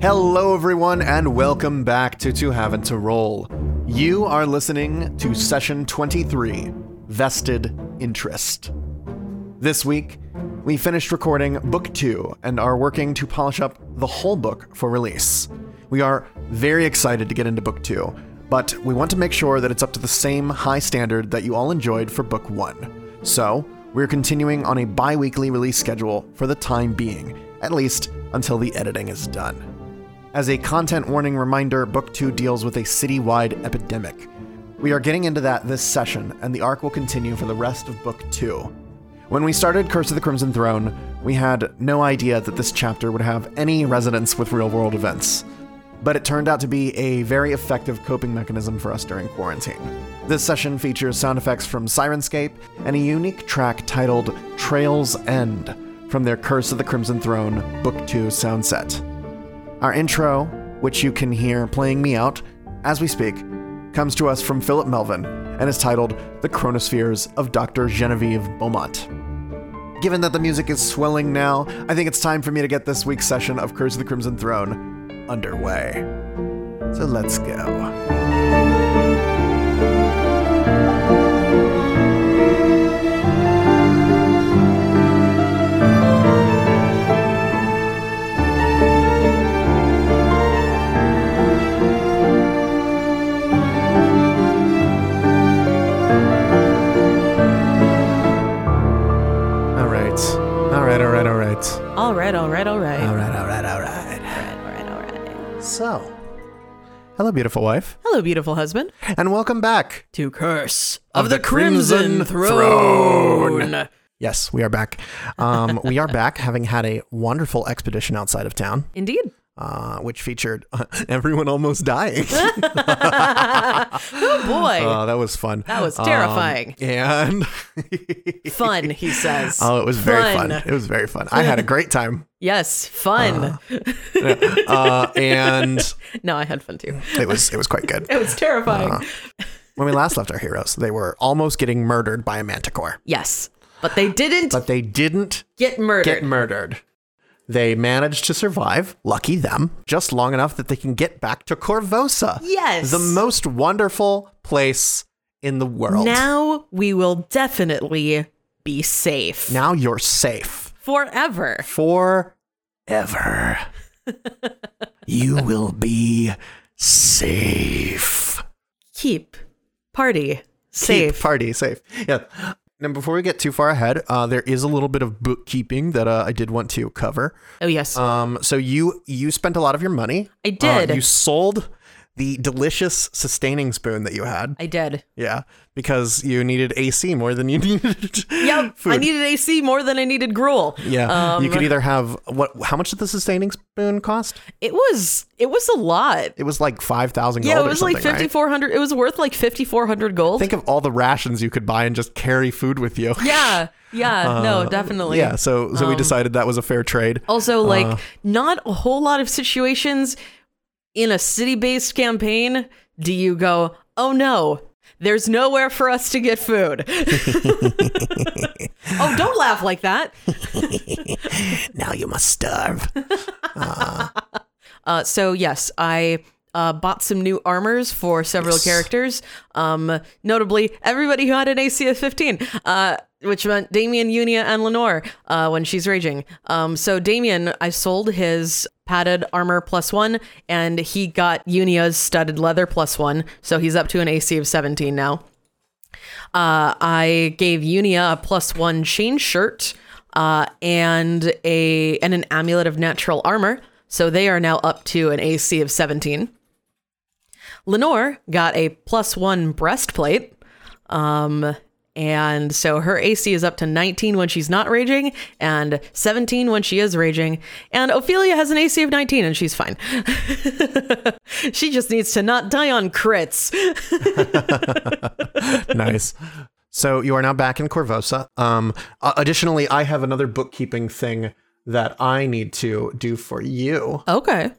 Hello, everyone, and welcome back to To Have and to Roll. You are listening to session 23 Vested Interest. This week, we finished recording book two and are working to polish up the whole book for release. We are very excited to get into book two, but we want to make sure that it's up to the same high standard that you all enjoyed for book one. So, we're continuing on a bi weekly release schedule for the time being, at least until the editing is done. As a content warning reminder, Book 2 deals with a citywide epidemic. We are getting into that this session, and the arc will continue for the rest of Book 2. When we started Curse of the Crimson Throne, we had no idea that this chapter would have any resonance with real world events. But it turned out to be a very effective coping mechanism for us during quarantine. This session features sound effects from Syrinscape and a unique track titled Trail's End from their Curse of the Crimson Throne Book 2 sound set. Our intro, which you can hear playing me out as we speak, comes to us from Philip Melvin and is titled The Chronospheres of Dr. Genevieve Beaumont. Given that the music is swelling now, I think it's time for me to get this week's session of Curse of the Crimson Throne underway. So let's go. All right, all right, all right. All right, all right, all right. All right, all right, all right. So, hello, beautiful wife, Hello, beautiful husband. and welcome back. To Curse Of the Crimson Throne. Yes, we are back. Um, we are back, having had a wonderful expedition outside of town, Indeed. Uh, which featured everyone almost dying. Oh boy. Oh, that was fun. That was Um, and fun, he says. oh, it was very fun. Fun. It was very fun. I had a great time. yes, fun. Uh, and no, I had fun too. it was it was quite good. It was terrifying. Uh, When we last left our heroes, they were almost getting murdered by a manticore, yes. But they didn't but they didn't get murdered. get murdered. They managed to survive, lucky them, just long enough that they can get back to Korvosa. Yes. The most wonderful place in the world. now we will definitely be safe. Now you're safe. Forever. Forever. you will be safe. Keep party safe. Keep party safe. Yeah. Now, before we get too far ahead, uh, there is a little bit of bookkeeping that uh, I did want to cover. oh, yes. Um, so you you spent a lot of your money. I did. Uh, you sold the delicious sustaining spoon that you had. I did. Yeah, because you needed AC more than you needed. Yep. food. I needed AC more than I needed gruel. Yeah, Um, you could either have what? How much did the sustaining spoon cost? It was it was a lot. It was like five thousand. Yeah, it was like right? fifty four hundred. It was worth like fifty four hundred gold. Think of all the rations you could buy and just carry food with you. yeah, yeah, no, definitely. Uh, Yeah, so so we decided that was a fair trade. Also, like, Uh. not a whole lot of situations in a city based campaign do you go, oh no, there's nowhere for us to get food. oh, don't laugh like that. Now you must starve. Uh, so yes, I uh, bought some new armors for several Yes. characters. Um, notably, everybody who had an AC of 15, uh, which meant Damien, Unia, and Lenore uh, when she's raging. Um, so Damien, I sold his padded armor plus one, and he got Unia's studded leather plus one, so he's up to an AC of 17 now. Uh, I gave Unia a plus one chain shirt uh, and a and an amulet of natural armor. So they are now up to an AC of 17. Lenore got a plus one breastplate. Um, and so her AC is up to 19 when she's not raging and 17 when she is raging. And Ophelia has an AC of 19 and she's fine. she just needs to not die on crits. nice. So you are now back in Korvosa. Um, uh, additionally, I have another bookkeeping thing that I need to do for you, Okay.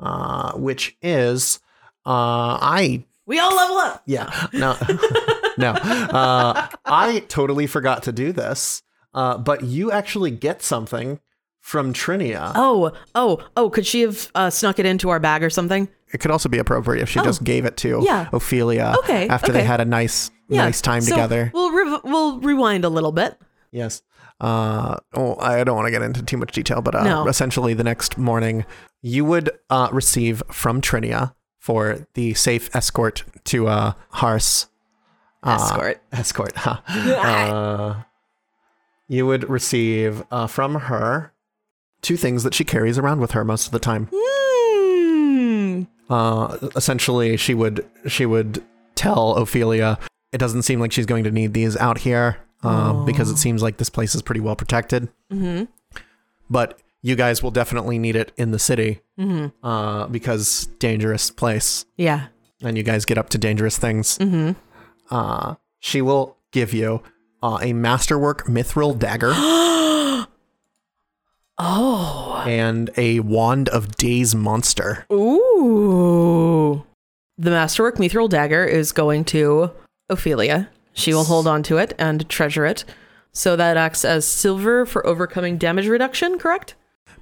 uh, which is uh, I We all level up. yeah no no uh, I totally forgot to do this, uh, but you actually get something from Trinia. Oh, oh, oh, could she have uh, snuck it into our bag or something? It could also be appropriate if she just gave it to Oh. Yeah. Ophelia Okay, after they had a nice Yeah. nice time so together. We'll rev- we'll rewind a little bit. Yes. Uh, oh, I don't want to get into too much detail, but uh, No. essentially, the next morning, you would uh, receive from Trinia for the safe escort to uh, Harse. Uh, Escort. escort. Huh. uh, you would receive uh, from her two things that she carries around with her most of the time. Uh, essentially, she would she would tell Ophelia, "It doesn't seem like she's going to need these out here uh, because it seems like this place is pretty well protected. Mm-hmm. But you guys will definitely need it in the city Mm-hmm. uh, because dangerous place, Yeah. and you guys get up to dangerous things. Mm-hmm. Uh, she will give you uh, a masterwork mithril dagger Oh. and a wand of daze monster. Ooh. The masterwork mithril dagger is going to Ophelia. She will hold on to it and treasure it. So that acts as silver for overcoming damage reduction, correct?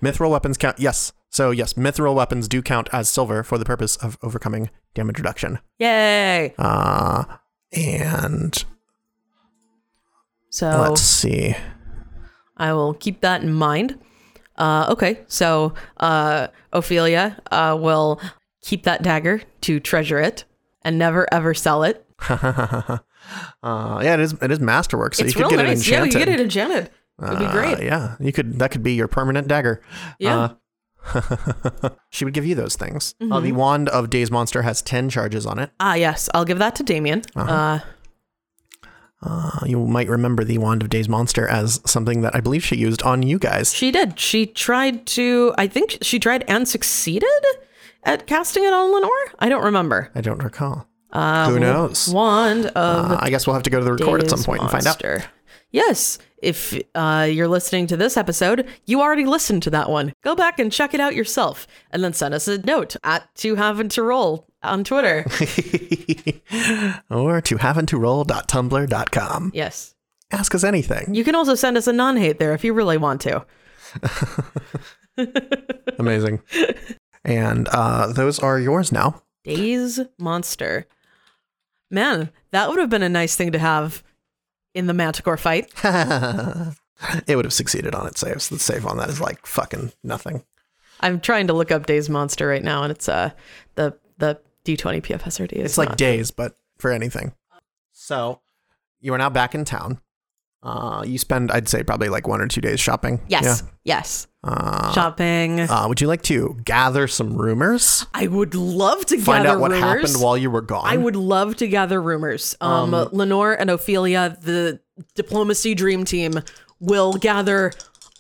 Mithril weapons count. Yes. So yes, mithril weapons do count as silver for the purpose of overcoming damage reduction. Yay. Uh, and So let's see. I will keep that in mind. Uh, okay, so uh, Ophelia uh, will keep that dagger to treasure it and never ever sell it. uh, yeah, it is. It is masterwork, so it's you could get it nice. Yeah, enchanted. you get it enchanted. It'd be Uh, great. yeah, you could. That could be your permanent dagger. Yeah. Uh, she would give you those things. Uh, Mm-hmm. the wand of Daze Monster has ten charges on it. Ah, yes, I'll give that to Damien. Uh-huh. Uh, Uh, you might remember the wand of Daze Monster as something that I believe she used on you guys. she did. She tried to. I think she tried and succeeded at casting it on Lenore. I don't remember. I don't recall. Uh, Who knows? Wand of Uh, I guess we'll have to go to the record at some Days point and find out. Monster. Yes, if uh, you're listening to this episode, you already listened to that one. Go back and check it out yourself, and then send us a note at to having to roll on Twitter. or to having-to-roll.tumblr.com. yes, Ask us anything. you can also send us a non-hate there if you really want to. Amazing. and uh, those are yours now. Daze Monster. Man, that would have been a nice thing to have in the Manticore fight. it would have succeeded on its saves. The save on that is like fucking nothing. I'm trying to look up Daze Monster right now, and it's uh the the D20 PFSRD. is It's like not- days, but for anything. So you are now back in town. Uh, you spend, I'd say, probably like one or two days shopping. yes, yes, Uh, shopping. uh, would you like to gather some rumors? I would love to Find gather out what rumors. happened while you were gone. I would love to gather rumors. Um, Lenore and Ophelia, the diplomacy dream team, will gather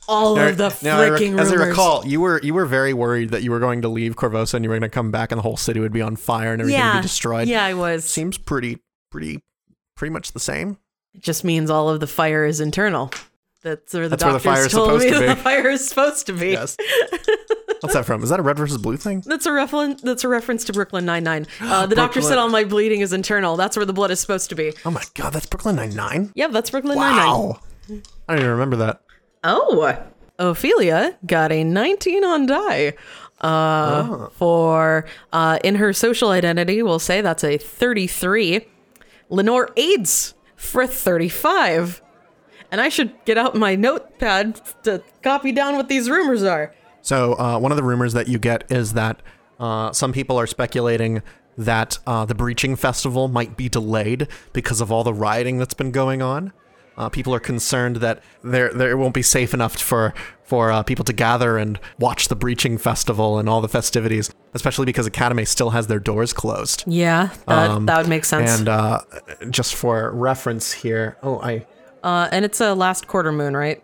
all of the Now, I rec- freaking as rumors. I recall, you were you were very worried that you were going to leave Korvosa and you were going to come back and the whole city would be on fire and everything would be destroyed. yeah, I was. Seems pretty pretty pretty much the same. It just means all of the fire is internal. That's where the That's where the doctors fire is told supposed me to be. the fire is supposed to be. Yes. What's that from? Is that a red versus blue thing? That's a reference. That's a reference to Brooklyn Nine Nine. Uh, the doctor said Brooklyn- all my bleeding is internal. That's where the blood is supposed to be. Oh my god, that's Brooklyn Nine Nine. Yep, that's Brooklyn Nine Nine. Wow. I don't even remember that. Oh, Ophelia got a 19 on die. Uh, For uh, in her social identity, we'll say that's a 33. Lenore aids for 35. And I should get out my notepad to copy down what these rumors are. So uh, one of the rumors that you get is that uh, some people are speculating that uh, the breaching festival might be delayed because of all the rioting that's been going on. Uh, people are concerned that there there won't be safe enough for for uh, people to gather and watch the breaching festival and all the festivities, especially because Academy still has their doors closed. Yeah, that, Um, that would make sense. And uh, just for reference here, oh, I uh, and it's a last quarter moon, right?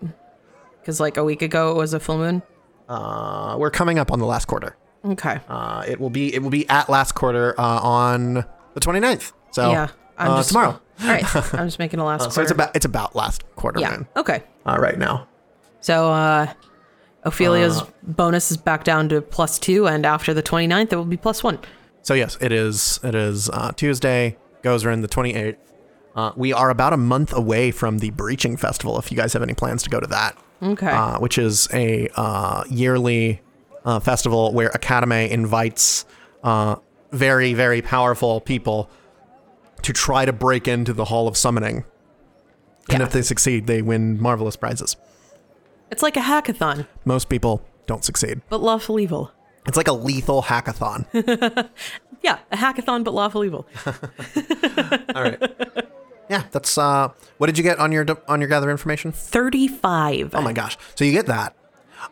Because like a week ago it was a full moon. uh, we're coming up on the last quarter. Okay. Uh, it will be it will be at last quarter uh, on the 29th. So yeah. I'm uh, just tomorrow. All right. I'm just making a last Uh, quarter. so it's about it's about last quarter yeah. moon Okay. uh, right now. So uh Ophelia's bonus is back down to plus two, and after the 29th, it will be plus one. So yes, it is it is uh, Tuesday. Goes around the 28th. Uh, we are about a month away from the breaching festival. If you guys have any plans to go to that, Okay. uh, which is a uh, yearly uh, festival where Academy invites uh, very, very powerful people to try to break into the Hall of Summoning. And Yeah. if they succeed, they win marvelous prizes. It's like a hackathon, Most people don't succeed. but lawful evil. It's like a lethal hackathon. Yeah, a hackathon, but lawful evil. All right. Yeah, that's uh what did you get on your on your gather information? 35. Oh my gosh. So you get that.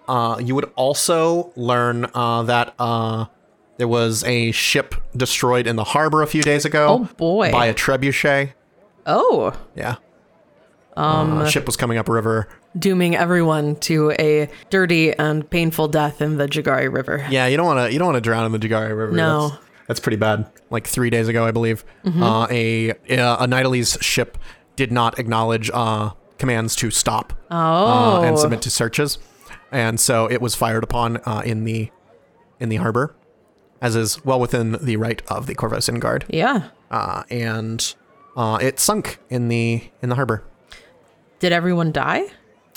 Uh you would also learn uh that uh there was a ship destroyed in the harbor a few days ago. Oh, boy. By a trebuchet. Oh, Yeah. Um ship was coming upriver. Dooming everyone to a dirty and painful death in the Jeggare River. Yeah, you don't want to you don't want to drown in the Jeggare River. No. That's, that's pretty bad. Like 3 days ago, I believe, uh a a Nidalese ship did not acknowledge uh commands to stop. uh, Oh. and submit to searches. And so it was fired upon uh, in the in the harbor, as is well within the right of the Korvosan Guard. Yeah. Uh, and uh, it sunk in the in the harbor. Did everyone die?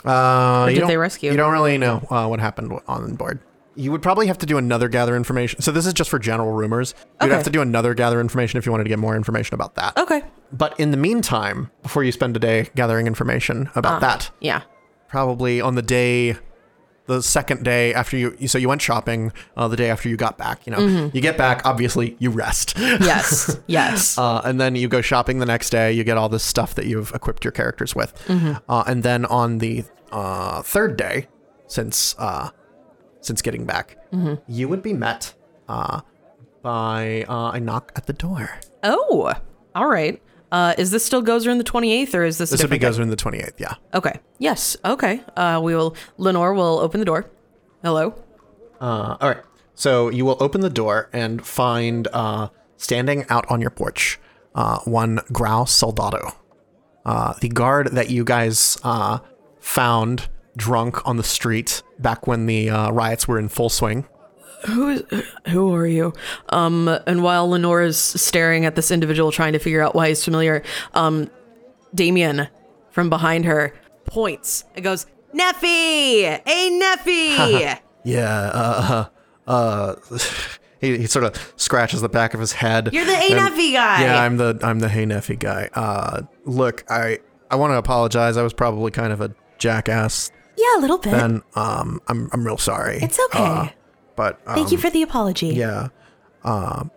Uh, you did don't- they rescue? You don't really know uh, what happened on board. You would probably have to do another gather information. So this is just for general rumors. You'd Okay. have to do another gather information if you wanted to get more information about that. Okay. But in the meantime, before you spend a day gathering information about Uh. that, Yeah. probably on the day the second day after you so you went shopping uh, the day after you got back you know Mm-hmm. you get back obviously you rest Yes. yes. uh, and then you go shopping the next day you get all this stuff that you've equipped your characters with Mm-hmm. uh, and then on the uh, third day since uh, since getting back Mm-hmm. you would be met uh, by uh, a knock at the door oh, all right. Uh, is this still Gozran in the 28th or is this, a this would be different Gozran in the 28th yeah? Okay. Yes. Okay. Uh, we will, Lenore will open the door. Hello. Uh, all right. So you will open the door and find uh, standing out on your porch uh, one Grau Soldado, uh, the guard that you guys uh, found drunk on the street back when the uh, riots were in full swing. Who is, who are you? Um, and while Lenore is staring at this individual trying to figure out why he's familiar, um, Damien from behind her points and goes, Neffy! Hey, Neffy! Yeah. Uh, uh, he, he sort of scratches the back of his head. You're the Hey Neffy guy! Yeah, I'm the I'm the Hey Neffy guy. Uh, look, I I want to apologize. I was probably kind of a jackass Yeah, a little bit. then. Um, I'm I'm real sorry. it's okay. Uh, but um, Thank you for the apology. Yeah. Um.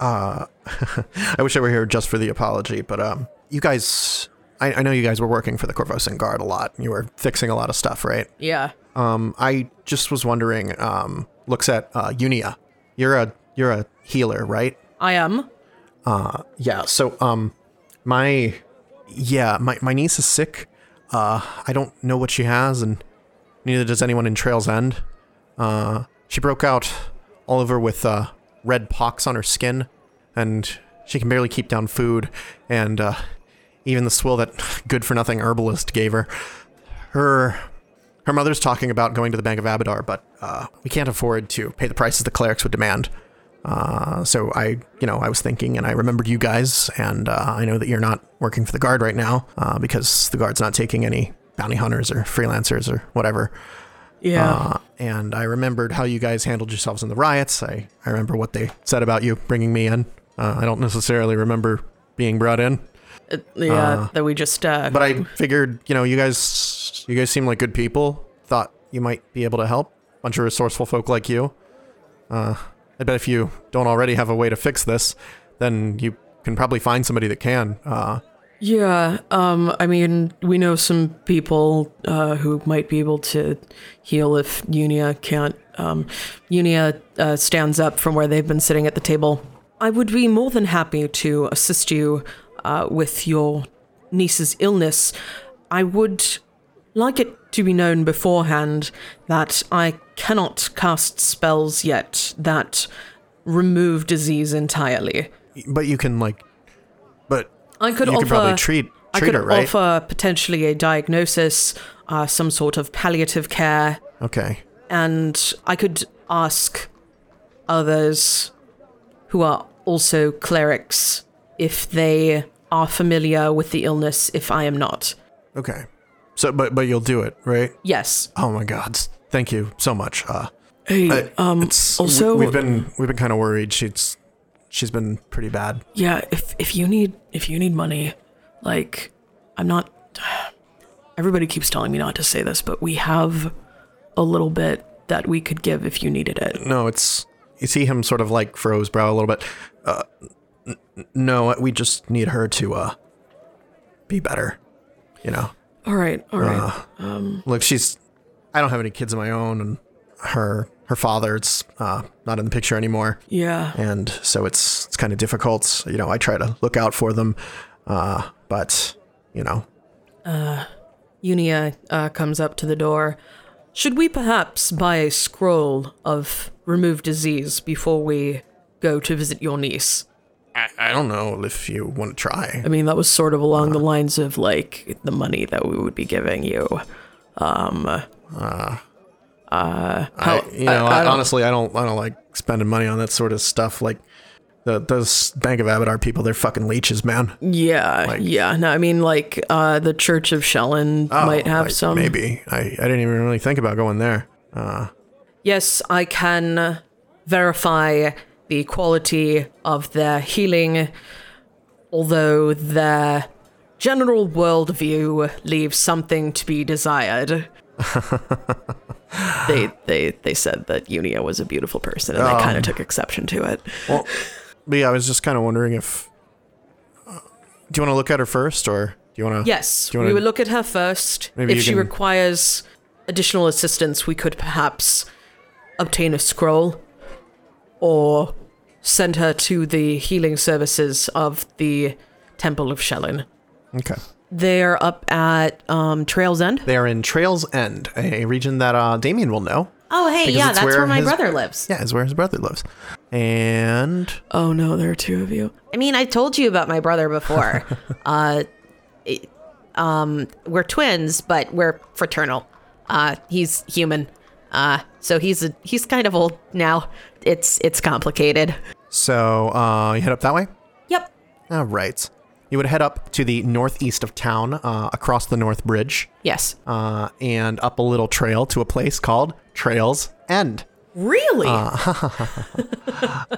Uh, I wish I were here just for the apology, but um, you guys, I, I know you guys were working for the Korvosan Guard a lot. You were fixing a lot of stuff, right? yeah. Um, I just was wondering. Um, looks at uh, Unia. You're a you're a healer, right? I am. Uh, yeah. So um, my yeah, my my niece is sick. Uh, I don't know what she has, and neither does anyone in Trail's End. Uh, she broke out all over with uh, red pox on her skin, and she can barely keep down food, and uh, even the swill that good for nothing herbalist gave her. Her her mother's talking about going to the Bank of Abadar, but uh, we can't afford to pay the prices the clerics would demand. Uh, so I, you know, I was thinking, and I remembered you guys, and uh, I know that you're not working for the guard right now uh, because the guard's not taking any bounty hunters or freelancers or whatever. Yeah. Uh, and I remembered how you guys handled yourselves in the riots. I, I remember what they said about you bringing me in. Uh, I don't necessarily remember being brought in, Uh, yeah. uh, that we just, uh, but I figured, you know, you guys, you guys seem like good people. Thought you might be able to help. Bunch of resourceful folk like you. Uh, I bet if you don't already have a way to fix this, then you can probably find somebody that can. Yeah, um, I mean, we know some people uh, who might be able to heal if Unia can't. Um, Unia uh, stands up from where they've been sitting at the table. I would be more than happy to assist you uh, with your niece's illness. I would like it to be known beforehand that I cannot cast spells yet that remove disease entirely. but you can like, but I could you offer can probably treat I could her, right? offer potentially a diagnosis, uh, some sort of palliative care, okay. and I could ask others who are also clerics if they are familiar with the illness if I am not. Okay. So, but but you'll do it, right? Yes. Oh my God! Thank you so much. Uh, Hey, I- um, also, we, have been we've been kind of worried. She's she's been pretty bad. yeah, if if you need if you need money, like, I'm not. Everybody keeps telling me not to say this, but we have a little bit that we could give if you needed it. No, it's you see him sort of like froze brow a little bit. Uh, n- no, we just need her to uh be better. You know, All right, all right. Um look, she's I don't have any kids of my own, and her her father it's uh, not in the picture anymore, yeah, and so it's it's kind of difficult. You know, I try to look out for them, uh, but you know, Unia uh, comes up to the door. Should we perhaps buy a scroll of remove disease before we go to visit your niece? I, I don't know if you want to try. I mean that was sort of along the lines of like the money that we would be giving you. Um, uh, I, how- you know, I- I I, honestly, I don't, I don't like spending money on that sort of stuff. Like the those Bank of Abadar people, they're fucking leeches, man. yeah, yeah. No, I mean like uh, the Church of Shelyn might have Oh, I- some. Maybe I, I didn't even really think about going there. Uh, Yes, I can verify the quality of their healing, although their general worldview leaves something to be desired. they they they said that Unia was a beautiful person, and they kind of took exception to it. well, but yeah, I was just kind of wondering if. uh, do you want to look at her first, or do you want to? Yes, Do you we wanna- would look at her first. Maybe if she can- requires additional assistance, we could perhaps obtain a scroll or send her to the healing services of the Temple of Shelyn. Okay. They're up at um, Trail's End. They are in Trails End, a region that uh, Damien will know. Oh, hey, yeah, that's where where, my his- brother lives. Yeah, is where his brother lives. And Oh no, there are two of you. I mean, I told you about my brother before. uh, it- um, we're twins, but we're fraternal. Uh, he's human. Uh, so he's a, he's kind of old now. It's it's complicated. so uh, you head up that way. Yep. All right. You would head up to the northeast of town, uh, across the North Bridge, Yes. uh, and up a little trail to a place called Trails End. Really?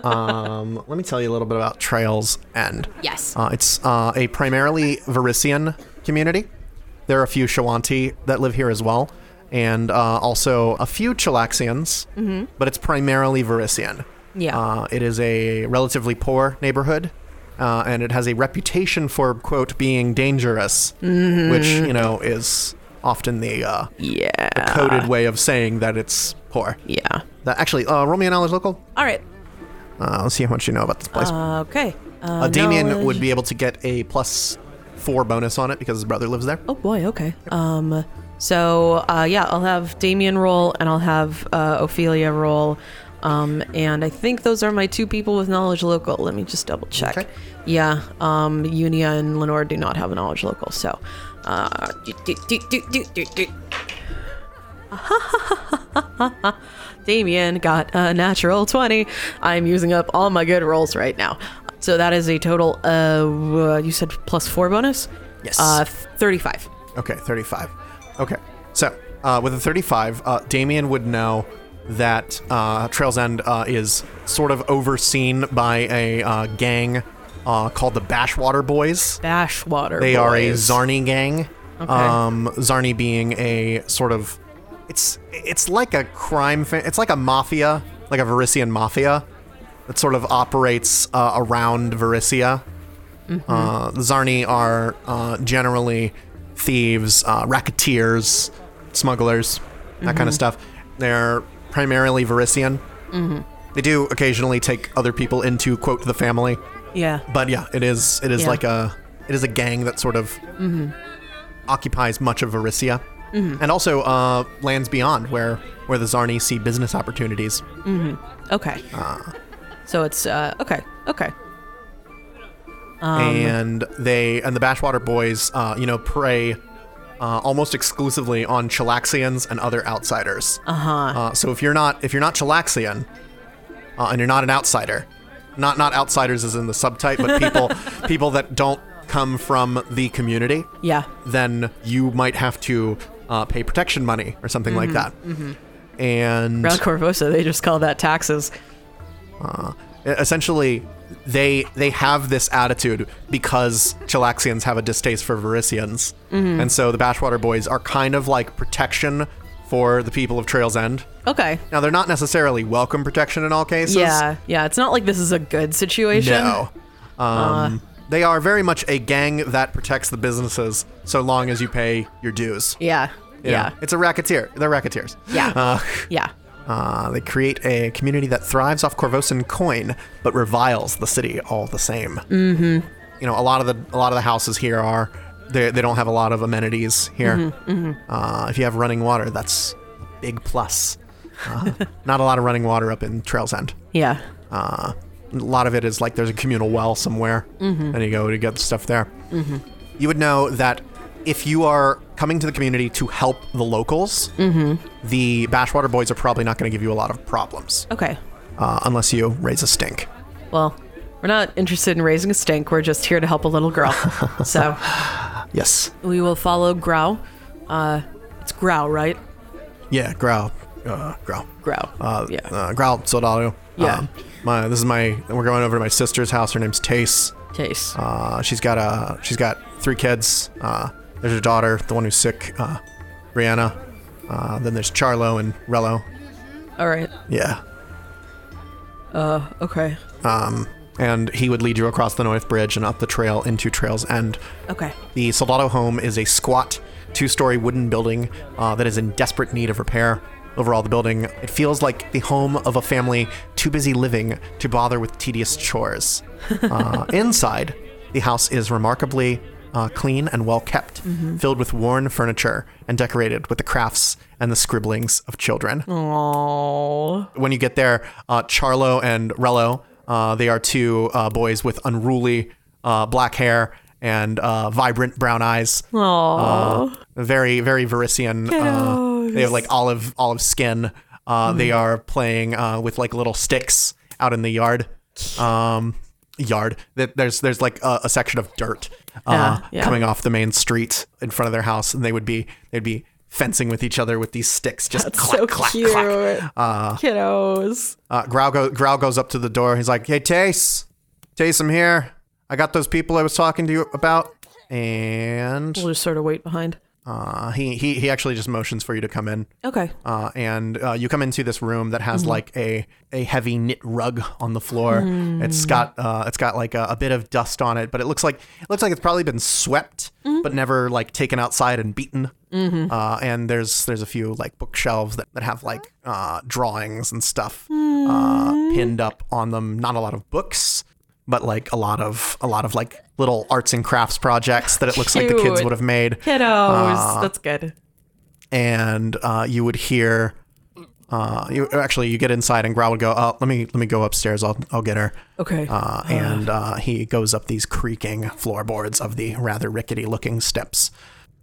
Um, let me tell you a little bit about Trails End. Yes. Uh, it's uh, a primarily Varisian community. There are a few Shoanti that live here as well, and uh, also a few Chelaxians, but it's primarily Varisian. Yeah. Uh, it is a relatively poor neighborhood, uh, and it has a reputation for, quote, being dangerous, which, you know, is often the uh, Yeah. coded way of saying that it's poor. Yeah. That, actually, uh, roll me a knowledge local. All right. Uh, let's see how much you know about this place. Okay. Uh, Uh, Damien knowledge- would be able to get a plus four bonus on it because his brother lives there. Oh boy. Okay. Um. So uh, yeah, I'll have Damien roll, and I'll have uh, Ophelia roll. Um, and I think those are my two people with knowledge local. Let me just double check. Okay. Yeah. Um, Unia and Lenore do not have a knowledge local. So, uh, do, do, do. Damien got a natural 20. I'm using up all my good rolls right now. So that is a total of, uh, you said plus four bonus? Yes. Uh, 35. Okay, 35. Okay. So, uh, with a 35, uh, Damien would know that uh, Trails End uh, is sort of overseen by a uh, gang uh, called the Bashwater Boys. Bashwater. They are a boys. Sczarni gang. Okay. Um, Sczarni being a sort of, it's it's like a crime. Fa- it's like a mafia, like a Varisian mafia, that sort of operates uh, around Varisia. Uh, the Sczarni are uh, generally thieves, uh, racketeers, smugglers, that kind of stuff. They're primarily Varisian. They do occasionally take other people into quote the family, Yeah. but yeah, it is it is Yeah. like a it is a gang that sort of occupies much of Varisia, and also uh, lands beyond where where the Sczarni see business opportunities. Okay. so it's, uh, okay. Okay. Um, and they and the Bashwater boys, uh, you know, prey uh, almost exclusively on Chelaxians and other outsiders. Uh-huh. Uh, so if you're not if you're not Chelaxian uh, and you're not an outsider, not not outsiders as in the subtype, but people people that don't come from the community, Yeah. then you might have to uh, pay protection money or something like mm-hmm. that. Mm-hmm. And Around Korvosa, they just call that taxes. Uh, essentially, they they have this attitude because Chelaxians have a distaste for Varisians, mm-hmm. and so the Bashwater Boys are kind of like protection for the people of Trails End. Okay. Now they're not necessarily welcome protection in all cases. Yeah. Yeah. It's not like this is a good situation. No. Um, they are very much a gang that protects the businesses so long as you pay your dues. Yeah. You know, Yeah. It's a racketeer. They're racketeers. Yeah. Uh, yeah. uh, they create a community that thrives off Korvosan coin, but reviles the city all the same. Mm-hmm. You know, a lot of the a lot of the houses here are they they don't have a lot of amenities here. Mm-hmm, Uh, if you have running water, that's a big plus. Uh, not a lot of running water up in Trails End. Yeah. Uh, a lot of it is like there's a communal well somewhere, Mm-hmm. and you go to get the stuff there. You would know that if you are coming to the community to help the locals, Mm-hmm. the Bashwater Boys are probably not going to give you a lot of problems Okay. uh, unless you raise a stink. Well, we're not interested in raising a stink. We're just here to help a little girl. so Yes. we will follow Grow. Uh, it's Grow, right? Yeah. Growl. Uh, growl. Grow. Uh, yeah. Uh, growl. Soldado. Yeah. Um, my this is my. We're going over to my sister's house. Her name's Tace. Taste. Uh, she's got a she's got three kids. Uh, there's her daughter, the one who's sick, uh, Brianna. Uh, then there's Charlo and Rello. All right. Yeah. Uh, okay. Um, and he would lead you across the North Bridge and up the trail into Trail's End. Okay. The Soldado home is a squat, two-story wooden building uh, that is in desperate need of repair. Overall, the building it feels like the home of a family too busy living to bother with tedious chores. Uh, inside, the house is remarkably uh, clean and well kept, filled with worn furniture and decorated with the crafts and the scribblings of children Oh. when you get there, uh, Charlo and Rello, uh, they are two uh, boys with unruly uh, black hair and uh, vibrant brown eyes. Oh. Very, very Varisian. Uh, they have like olive olive skin. Uh, They are playing uh, with like little sticks out in the yard. Um, yard. That there's there's like a, a section of dirt uh, Yeah, yeah. coming off the main street in front of their house, and they would be they'd be fencing with each other with these sticks, just That's clack, so clack, cute. clack. Uh, Kiddos. uh, Growl, go, Growl goes up to the door. He's like, "Hey, Tace, Tace, I'm here. I got those people I was talking to you about." And We'll just sort of wait behind. Uh, he, he he actually just motions for you to come in. Okay. Uh, and uh, you come into this room that has like a, a heavy knit rug on the floor. It's got uh, it's got like a, a bit of dust on it, but it looks like it looks like it's probably been swept, but never like taken outside and beaten. Uh, and there's there's a few like bookshelves that, that have like uh, drawings and stuff uh, pinned up on them. Not a lot of books, but like a lot of a lot of like little arts and crafts projects that it looks Cute. like the kids would have made. Kiddos, uh, that's good. And uh, you would hear, uh, you actually you get inside and Growl would go, oh, let me let me go upstairs. I'll I'll get her. Okay. Uh, and uh, he goes up these creaking floorboards of the rather rickety looking steps,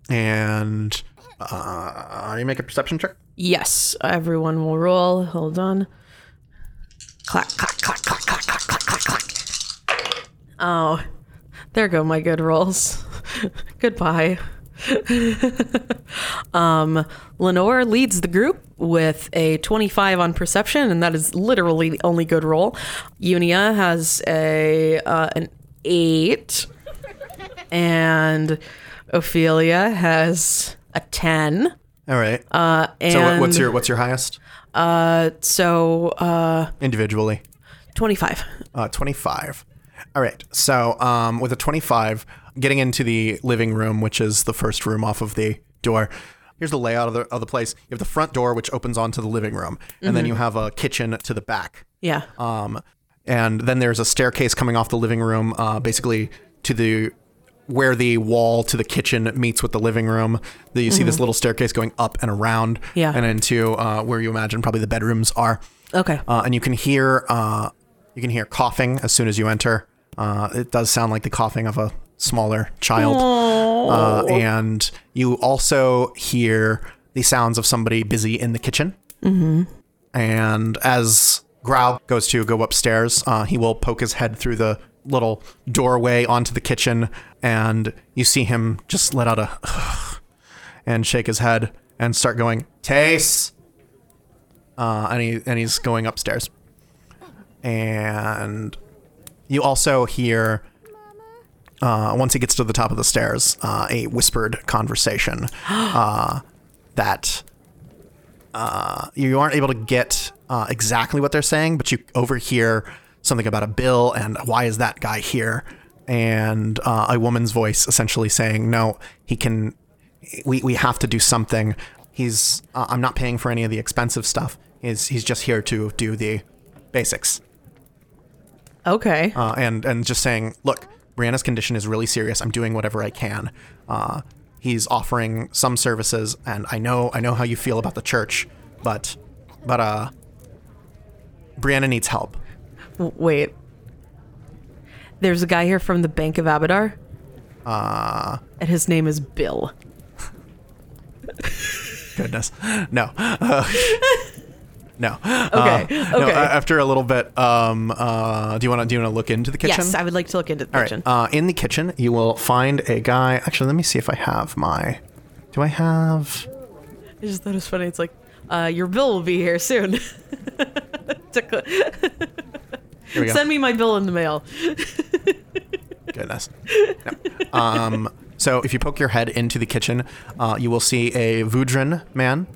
and uh, you make a perception check. Yes, everyone will roll. Hold on. Clack clack clack clack clack clack clack clack. Oh, there go my good rolls. Goodbye. um, Lenore leads the group with a 25 on perception, and that is literally the only good roll. Unia has a uh, an eight, and Ophelia has a 10. All right. Uh, and so what's your what's your highest uh, so uh, individually? 25. Uh, 25. All right. So, um, with a 25, getting into the living room, which is the first room off of the door. Here's the layout of the, of the place. You have the front door, which opens onto the living room, and then you have a kitchen to the back. Yeah. Um, and then there's a staircase coming off the living room, uh, basically to the where the wall to the kitchen meets with the living room. The, you see this little staircase going up and around, Yeah. and into uh, where you imagine probably the bedrooms are. Okay. Uh, and you can hear uh, you can hear coughing as soon as you enter. Uh, it does sound like the coughing of a smaller child. Uh, and you also hear the sounds of somebody busy in the kitchen. Mm-hmm. And as Growl goes to go upstairs, uh, he will poke his head through the little doorway onto the kitchen, and you see him just let out a and shake his head and start going, Tace. Uh, and he and he's going upstairs. And you also hear uh, once he gets to the top of the stairs, uh, a whispered conversation uh, that uh, you aren't able to get uh, exactly what they're saying, but you overhear something about a bill and why is that guy here? And uh, a woman's voice essentially saying, "No, he can. We we have to do something. He's. I'm not paying for any of the expensive stuff. He's he's just here to do the basics." Okay. uh, and and just saying, look, Brianna's condition is really serious. I'm doing whatever I can. Uh, he's offering some services, and I know I know how you feel about the church, but but uh, Brianna needs help. Wait. There's a guy here from the Bank of Abadar, Uh, and his name is Bill. goodness, no. Uh, No. Okay, Uh, no, okay. uh, after a little bit, um, uh, do you want to do you want to look into the kitchen? Yes, I would like to look into the All right. kitchen. Uh, in the kitchen, you will find a guy. Actually, let me see if I have my. Do I have? I just thought it was funny. It's like, uh, your bill will be here soon. Here. Send me my bill in the mail. Goodness. No. Um, so if you poke your head into the kitchen, uh, you will see a Vudrani man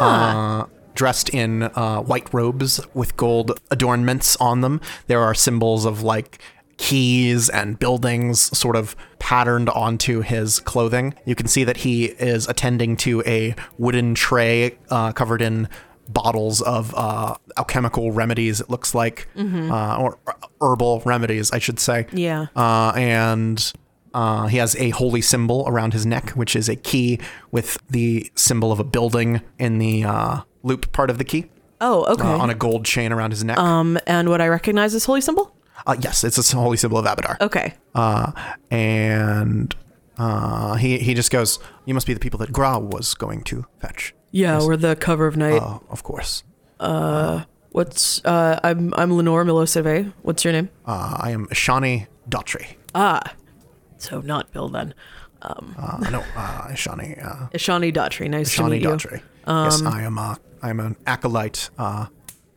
uh, dressed in uh, white robes with gold adornments on them. There are symbols of like keys and buildings sort of patterned onto his clothing. You can see that he is attending to a wooden tray uh, covered in bottles of uh, alchemical remedies, it looks like, uh, or herbal remedies, I should say. Yeah. Uh, and uh, he has a holy symbol around his neck, which is a key with the symbol of a building in the uh, loop part of the key Oh, okay. uh, on a gold chain around his neck. um, and would I recognize this holy symbol? Uh, yes, it's a holy symbol of Abadar. Okay. Uh, and uh, he he just goes, "You must be the people that Gra was going to fetch." Yeah, we're the cover of night. Uh, of course. Uh, What's uh I'm I'm Lenore Miloseve. What's your name? Uh, I am Ishani Dhatri. Ah. So not Bill then. Uh, no, uh, Ishani. Uh, Ishani Dhatri. Nice to Ishani meet you. Dhatri. yes, I am. Uh, I am an acolyte uh,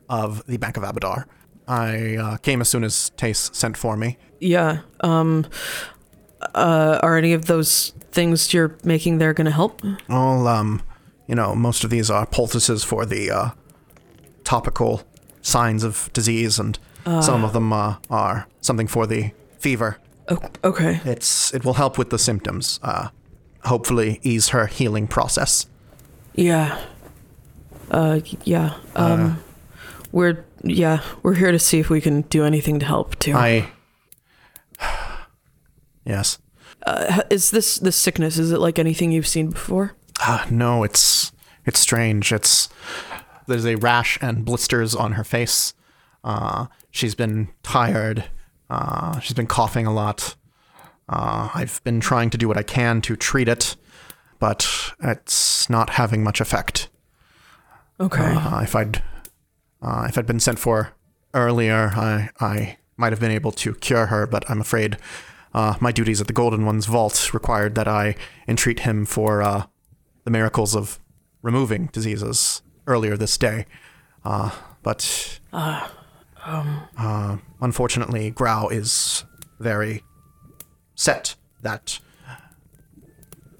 of the Bank of Abadar. I uh, came as soon as Tace sent for me. Yeah. Um uh are any of those things you're making there gonna help? Well, um, you know, most of these are poultices for the uh, topical signs of disease, and some of them uh, are something for the fever. Okay. It's it will help with the symptoms. Uh, hopefully, ease her healing process. Yeah. Uh yeah. Um we're yeah, we're here to see if we can do anything to help too. I. yes. Uh, is this this sickness is it like anything you've seen before? Uh, no, it's it's strange. It's there's a rash and blisters on her face. Uh, she's been tired. Uh, she's been coughing a lot. Uh, I've been trying to do what I can to treat it, but it's not having much effect. Okay. Uh, if I'd uh, if I'd been sent for earlier, I I might have been able to cure her, but I'm afraid uh, my duties at the Golden One's vault required that I entreat him for uh, the miracles of removing diseases earlier this day. Uh, but uh, unfortunately, Grau is very set that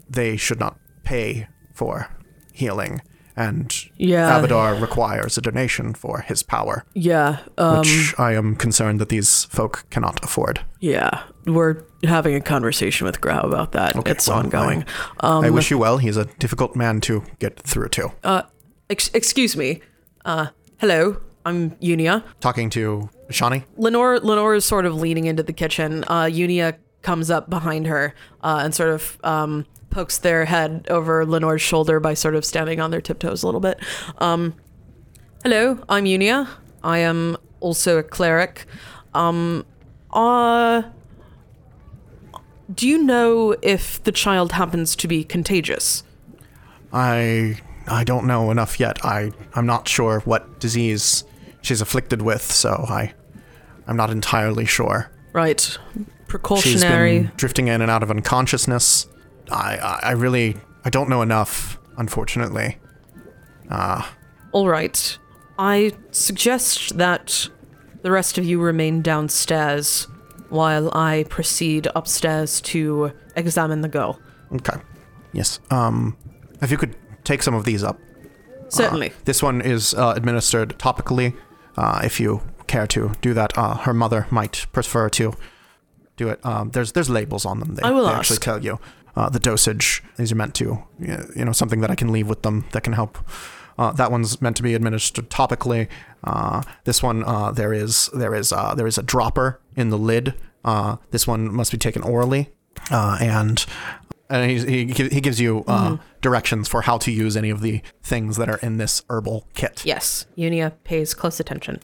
they should not pay for healing, and Yeah. Abadar requires a donation for his power, yeah. Um which I am concerned that these folk cannot afford. yeah. We're having a conversation with Grau about that. Okay, it's well, ongoing. I um wish you well. He's a difficult man to get through to. uh ex- excuse me. Uh hello. I'm Unia. Talking to Shani, Lenore Lenore is sort of leaning into the kitchen. Uh, Unia comes up behind her uh, and sort of um, pokes their head over Lenore's shoulder by sort of standing on their tiptoes a little bit. Um, Hello, I'm Unia. I am also a cleric. Um, uh, do you know if the child happens to be contagious? I I don't know enough yet. I I'm not sure what disease she's afflicted with, so I I'm not entirely sure. Right. She's Precautionary. been drifting in and out of unconsciousness. I, I, really, I don't know enough, unfortunately. Ah. All right. I suggest that the rest of you remain downstairs while I proceed upstairs to examine the girl. Okay. Yes. Um, if you could take some of these up. Certainly. This one is uh, administered topically. Uh, if you care to do that, uh, her mother might prefer to do it. Um, there's there's labels on them. They, I will they actually tell you uh, the dosage. These are meant to, you know, something that I can leave with them that can help. Uh, that one's meant to be administered topically. Uh, this one, uh, there is there is uh, there is a dropper in the lid. Uh, this one must be taken orally, uh, and and he, he, he gives you uh, Mm-hmm. directions for how to use any of the things that are in this herbal kit. Yes, Unia pays close attention.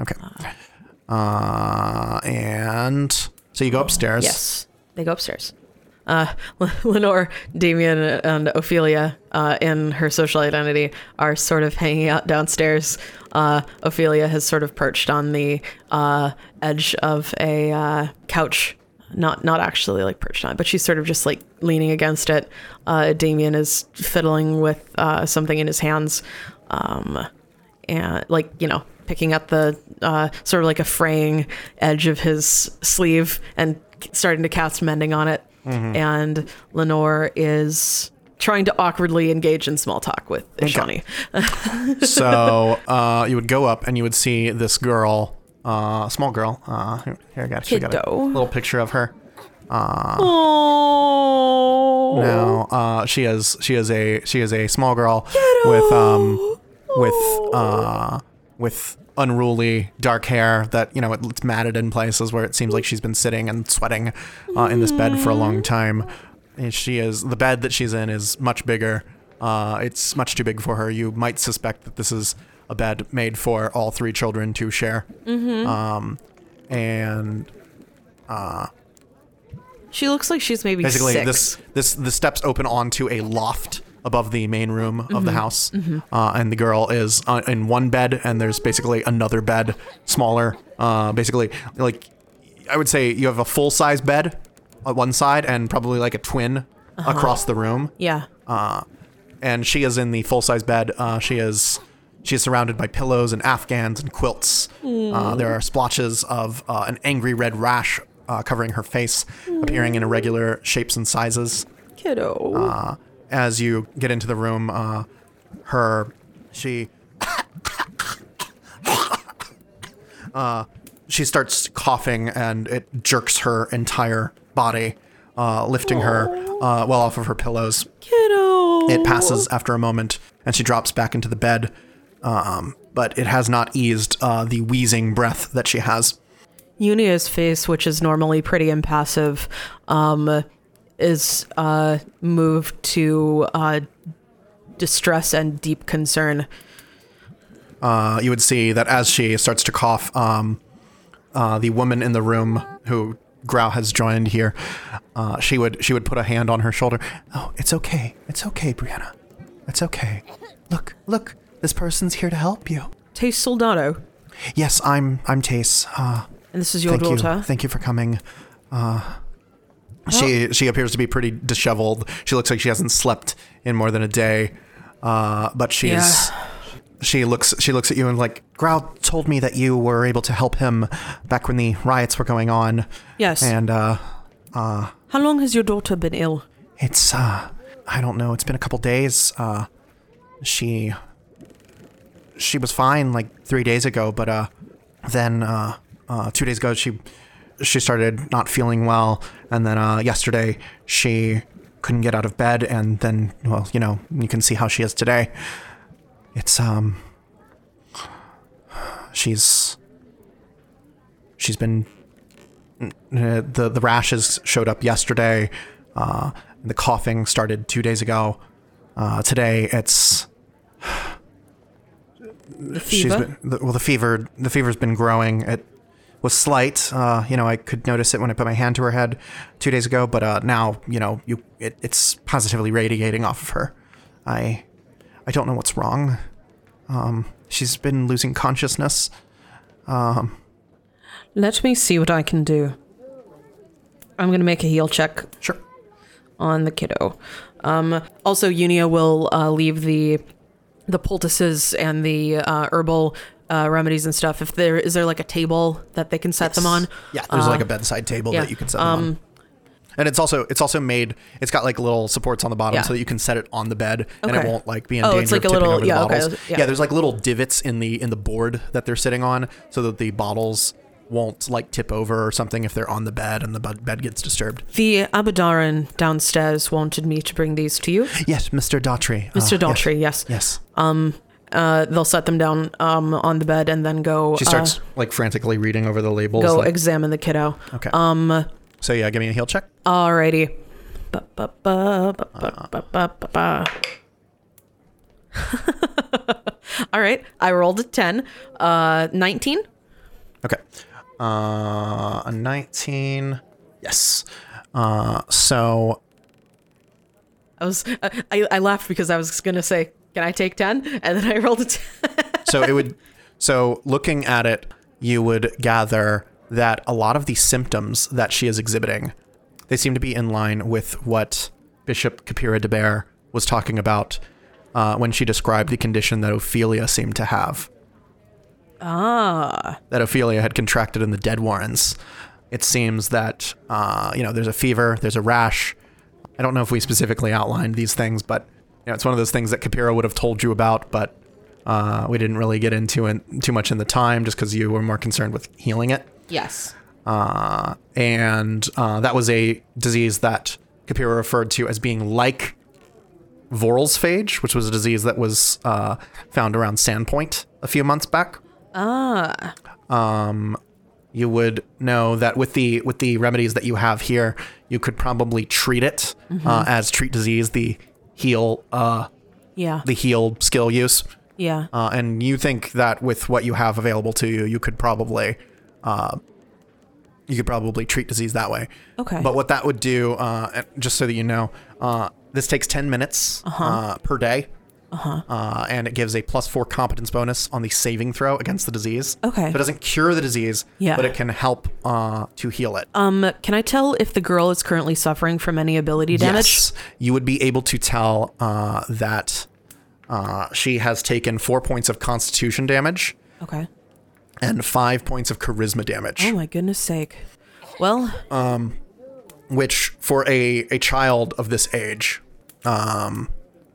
Okay. Uh, and so you go upstairs. Yes, they go upstairs. Uh, Lenore, Damien, and Ophelia, uh, in her social identity, are sort of hanging out downstairs. Uh, Ophelia has sort of perched on the uh, edge of a uh, couch. Not, not actually like perched on it, but she's sort of just like leaning against it. Uh, Damien is fiddling with something in his hands, um, and like you know, picking at the sort of like a fraying edge of his sleeve and starting to cast mending on it and Lenore is trying to awkwardly engage in small talk with Ishani. so uh, you would go up and you would see this girl, uh, small girl. Uh, here, I got, actually got a little picture of her. Oh, Now uh, she is she is a she is a small girl with um with uh with unruly dark hair that you know it- it's matted in places where it seems like she's been sitting and sweating uh, in this bed for a long time. And she is the bed that she's in is much bigger. Uh, it's much too big for her. You might suspect that this is a bed made for all three children to share. Mm-hmm. Um, and she looks like she's maybe basically six. this this the steps open onto a loft above the main room of the house uh, and the girl is uh, in one bed and there's basically another bed smaller uh, basically like i would say you have a full size bed on one side and probably like a twin across the room yeah. Uh, and she is in the full size bed. Uh, she is she is surrounded by pillows and afghans and quilts. Uh, there are splotches of uh, an angry red rash uh, covering her face, appearing in irregular shapes and sizes. Kiddo. Uh, as you get into the room, uh, her she uh, she starts coughing and it jerks her entire body, uh, lifting her uh, well off of her pillows. Kiddo. It passes after a moment, and she drops back into the bed. Um, but it has not eased uh, the wheezing breath that she has. Unia's face, which is normally pretty impassive, um, is uh, moved to uh, distress and deep concern. Uh, you would see that as she starts to cough, um, uh, the woman in the room who Grau has joined here, uh, she would she would put a hand on her shoulder. Oh, it's okay. It's okay, Brienna. It's okay. Look, look. This person's here to help you. Tace Soldado, Yes, I'm I'm Tace. Uh, and this is your thank daughter. you. Thank you for coming. Uh, she she appears to be pretty disheveled. She looks like she hasn't slept in more than a day. Uh, but she's Yeah. she looks she looks at you and like Grau told me that you were able to help him back when the riots were going on. Yes. And uh, How long has your daughter been ill? it's uh I don't know. It's been a couple days. Uh, she she was fine like three days ago, but uh, then uh, uh, two days ago she she started not feeling well, and then uh, yesterday she couldn't get out of bed, and then well, you know, you can see how she is today. It's um, she's she's been uh, the the rashes showed up yesterday. Uh, the coughing started two days ago. Uh, today it's The she's fever. been the, well the fever the fever's been growing. It was slight. Uh, you know I could notice it when I put my hand to her head two days ago, but uh, now you know you it, it's positively radiating off of her. I I don't know what's wrong. Um, she's been losing consciousness. Um, Let me see what I can do. I'm gonna make a heal check Sure. on the kiddo. Um, also, Unia will uh, leave the the poultices and the uh, herbal uh, remedies and stuff. If there is there like a table that they can set them on. Yeah, there's Uh, like a bedside table yeah, that you can set them um, on. And it's also it's also made it's got like little supports on the bottom Yeah. so that you can set it on the bed and it won't like be in Oh, danger it's like of a tipping little- over the yeah, okay, bottles. yeah. there's like little divots in the in the board that they're sitting on so that the bottles won't like tip over or something if they're on the bed and the bed gets disturbed. The Abadaran downstairs wanted me to bring these to you, Yes, Mr. Dhatri. Mr. Uh, Dhatri. Yes. Yes. Um uh, they'll set them down um, on the bed and then go. She uh, starts uh, like frantically reading over the labels. Go like, examine the kiddo. Okay. Um. So yeah, give me a heal check. Alrighty. Ah. All right. I rolled a ten. Uh, nineteen. Okay. Uh, a nineteen. Yes. Uh, so I was uh, I, I laughed because I was gonna say can I take 10? And then I rolled a 10. so it would so looking at it you would gather that a lot of the symptoms that she is exhibiting they seem to be in line with what bishop Keppira d'Bear was talking about uh, when she described the condition that ophelia seemed to have ah. that ophelia had contracted in the dead warrens it seems that uh, you know there's a fever there's a rash i don't know if we specifically outlined these things but know, it's one of those things that Keppira would have told you about but uh, we didn't really get into it too much in the time just because you were more concerned with healing it Yes. uh, and uh, that was a disease that Keppira referred to as being like Vorel's phage, which was a disease that was uh, found around Sandpoint a few months back. Ah. Um, you would know that with the with the remedies that you have here, you could probably treat it uh, as treat disease, the heal uh, Yeah. the heal skill use. yeah. Uh, and you think that with what you have available to you, you could probably, uh, you could probably treat disease that way. Okay. But what that would do, uh, just so that you know, uh, this takes 10 minutes uh per day. Uh-huh. Uh, and it gives a plus four competence bonus on the saving throw against the disease. Okay. So it doesn't cure the disease, Yeah. but it can help uh, to heal it. Um, can I tell if the girl is currently suffering from any ability damage? Yes, you would be able to tell uh, that uh, she has taken four points of constitution damage. Okay. and five points of charisma damage, Oh my goodness sake. Well, Um, which for a, a child of this age, um,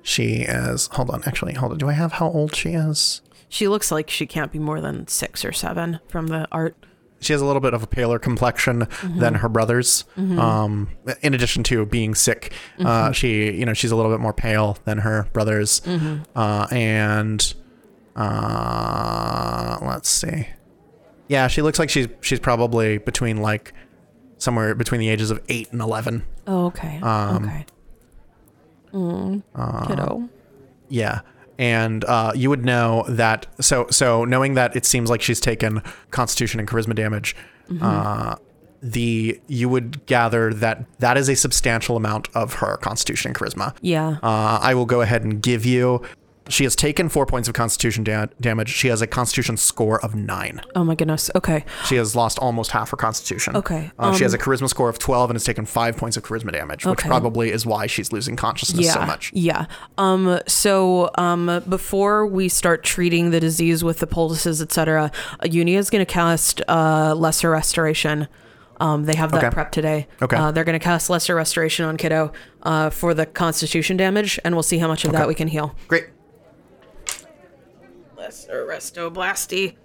she is. Hold on, actually, hold on. Do I have how old she is? she looks like she can't be more than six or seven from the art. She has a little bit of a paler complexion than her brothers. Um, in addition to being sick, uh, she you know she's a little bit more pale than her brothers, uh, and uh, let's see. Yeah, she looks like she's she's probably between like somewhere between the ages of eight and eleven. Oh, okay. Um, okay. Mm, kiddo. Yeah. And uh, you would know that. So, so knowing that it seems like she's taken Constitution and Charisma damage, uh, the you would gather that that is a substantial amount of her Constitution and Charisma. Yeah. Uh, I will go ahead and give you. She has taken four points of Constitution da- damage. She has a Constitution score of nine. Oh my goodness. Okay. She has lost almost half her Constitution. Okay, Uh, she has a um, Charisma score of twelve and has taken five points of Charisma damage, which Okay. probably is why she's losing consciousness yeah. so much. Yeah. Um. So, um, before we start treating the disease with the poultices, etc., Unia is going to cast uh, Lesser Restoration. Um, they have that Okay. prep today. Okay. Uh, they're going to cast Lesser Restoration on Kiddo uh, for the Constitution damage, and we'll see how much of Okay. that we can heal. Great. Lesser Resto Blasty.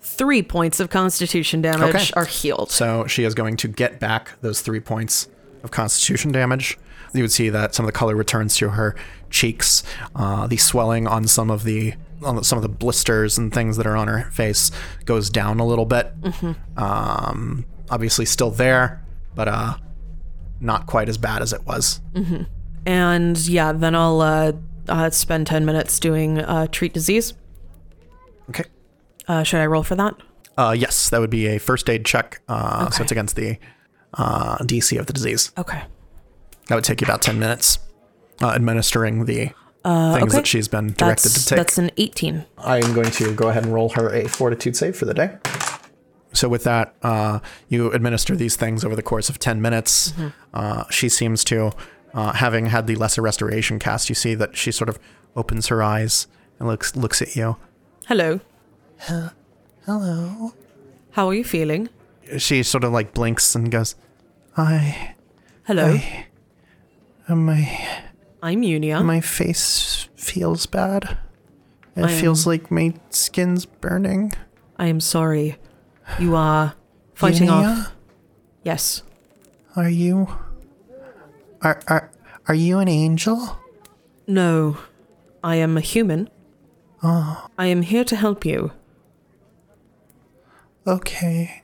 Three points of Constitution damage Okay. are healed. So she is going to get back those three points of constitution damage. You would see that some of the color returns to her cheeks. Uh, the swelling on some of the on some of the blisters and things that are on her face goes down a little bit. Um, obviously still there, but uh, not quite as bad as it was. And yeah, then I'll uh, uh, spend 10 minutes doing uh, Treat Disease. Okay. Uh, should I roll for that? Uh, yes, that would be a first aid check. Uh, So it's against the uh, DC of the disease. Okay. That would take you about ten minutes. Uh, administering the things okay. that she's been directed That's, to take. that's an 18. I am going to go ahead and roll her a fortitude save for the day. so with that, uh, you administer these things over the course of ten minutes. Uh, she seems to, uh, having had the lesser restoration cast, you see that she sort of opens her eyes and looks looks at you. Hello. Hello. How are you feeling? She sort of like blinks and goes, "I, Hello. I, my I'm Unia. my face feels bad. It am- feels like my skin's burning." I am sorry. You are fighting Unia, off. Yes. Are you? Are are are you an angel? No. I am a human. Oh, I am here to help you. okay.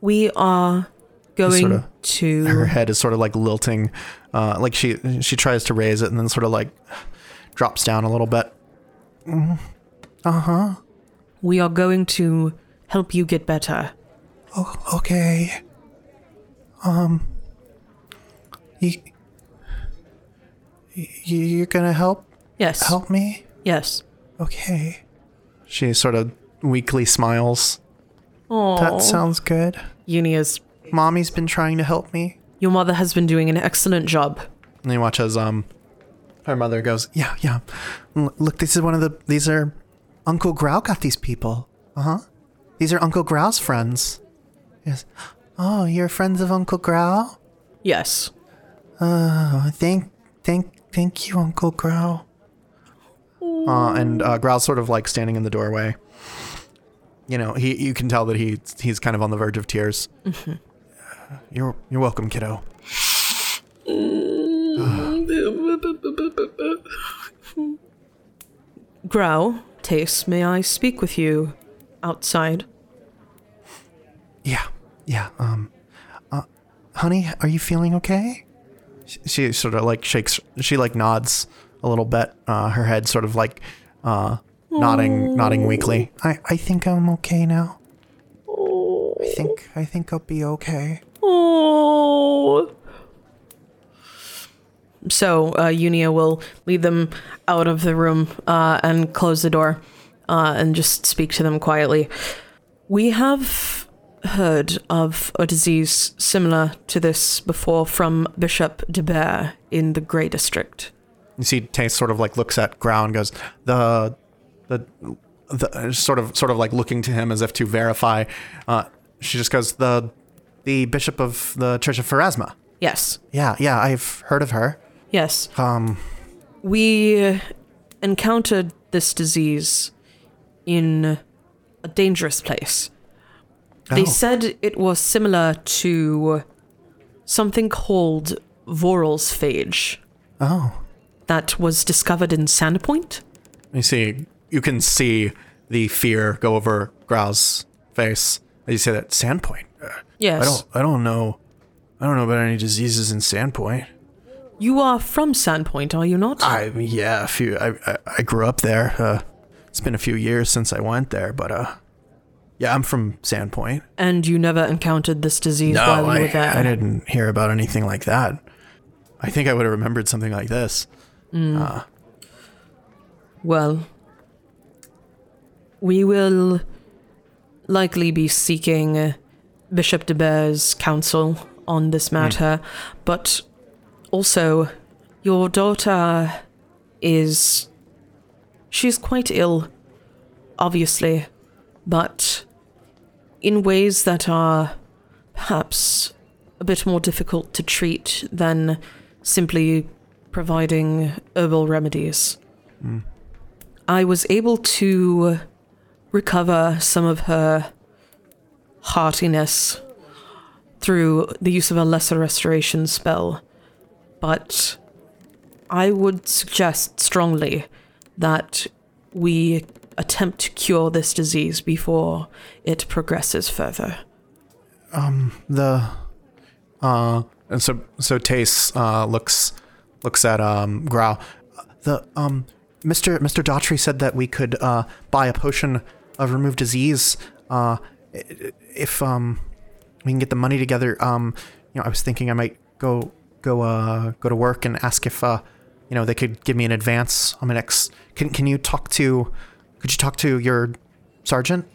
We are going Sorta- Her head is sort of like lilting, uh, like she she tries to raise it and then sort of like drops down a little bit. Uh huh. We are going to help you get better. Oh, okay. Um. You. you you're gonna help Yes. help me? Yes. Okay. She sort of weakly smiles. Oh. That sounds good. Unia's. Mommy's been trying to help me. Your mother has been doing an excellent job. And you watch as um her mother goes, "Yeah, yeah. Look, this is one of the these are Uncle Grau got these people. Uh-huh. These are Uncle Grau's friends." Yes. Oh, you're friends of Uncle Grau? Yes. Oh, thank thank thank you, Uncle Grau. Uh, and uh, Grau's sort of like standing in the doorway. You know, he you can tell that he he's kind of on the verge of tears. You're you're welcome, kiddo. Grau, Tace, may I speak with you outside? Yeah, yeah. Um, uh, honey, are you feeling okay? She, she sort of like shakes. She like nods a little bit. Uh, her head sort of like uh, nodding, nodding weakly. I I think I'm okay now. I think I think I'll be okay. Oh. So uh, Unia will lead them out of the room uh, and close the door uh, and just speak to them quietly. We have heard of a disease similar to this before from Bishop d'Bear in the Grey District. You see, Tace sort of like looks at Grau and goes, the, the, the, sort of, sort of like looking to him as if to verify. Uh, she just goes, the, the bishop of the Church of Pharasma. Yes. Yeah, yeah, I've heard of her. Yes. Um, We encountered this disease in a dangerous place. They Oh. said it was similar to something called Vorel's phage oh. That was discovered in Sandpoint. You see, you can see the fear go over Grau's face. You say that Sandpoint. Uh, Yes. I don't. I don't know. I don't know about any diseases in Sandpoint. You are from Sandpoint, are you not? I yeah, a few. I I, I grew up there. Uh, it's been a few years since I went there, but uh, yeah, I'm from Sandpoint. and you never encountered this disease while you I, were there. I didn't hear about anything like that. I think I would have remembered something like this. Uh, Well, we will likely be seeking uh, Bishop d'Bear's counsel on this hmm. matter, but also your daughter is. She's quite ill, obviously, but in ways that are perhaps a bit more difficult to treat than simply providing herbal remedies. I was able to recover some of her heartiness through the use of a lesser restoration spell, but I would suggest strongly that we attempt to cure this disease before it progresses further. Um, the uh and so so Tace uh looks looks at um Grau. The um Mr. Mr. Dhatri said that we could uh buy a potion of remove disease uh if um we can get the money together. Um you know, I was thinking I might go go uh go to work and ask if uh you know they could give me an advance on my next can can you talk to could you talk to your sergeant?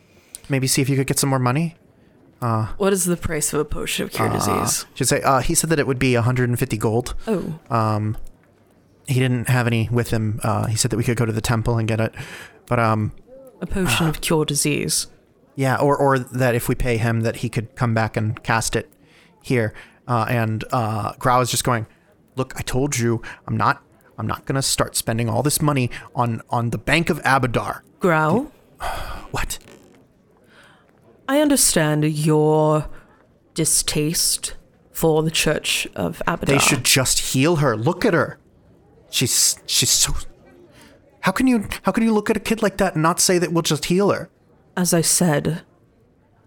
Maybe see if you could get some more money? What is the price of a potion of cure disease? Should say uh, he said that it would be 150 gold. Oh, Um, he didn't have any with him. Uh, he said that we could go to the temple and get it. But um, a potion of cure disease. yeah, or or that if we pay him, that he could come back and cast it here. Uh, and uh, Grau is just going, look, I told you, I'm not, I'm not gonna start spending all this money on on the Bank of Abadar. Grau, What? I understand your distaste for the Church of Abadar. They should just heal her. Look at her. She's she's so. How can you how can you look at a kid like that and not say that we'll just heal her? As I said,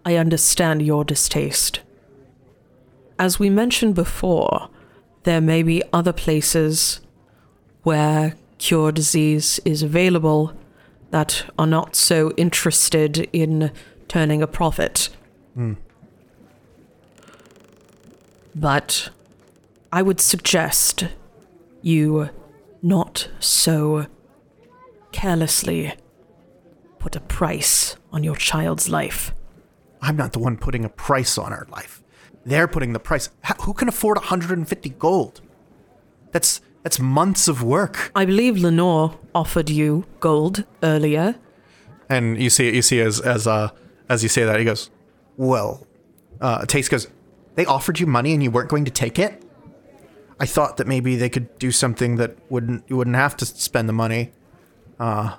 I understand your distaste. As we mentioned before, there may be other places where cure disease is available that are not so interested in turning a profit. But I would suggest you not so carelessly put a price on your child's life. I'm not the one putting a price on our life. They're putting the price. Who can afford 150 gold? That's that's months of work. I believe Lenore offered you gold earlier. And you see you see as as uh as you say that he goes, well, uh, Tace goes, they offered you money and you weren't going to take it. I thought that maybe they could do something that wouldn't you wouldn't have to spend the money. Uh,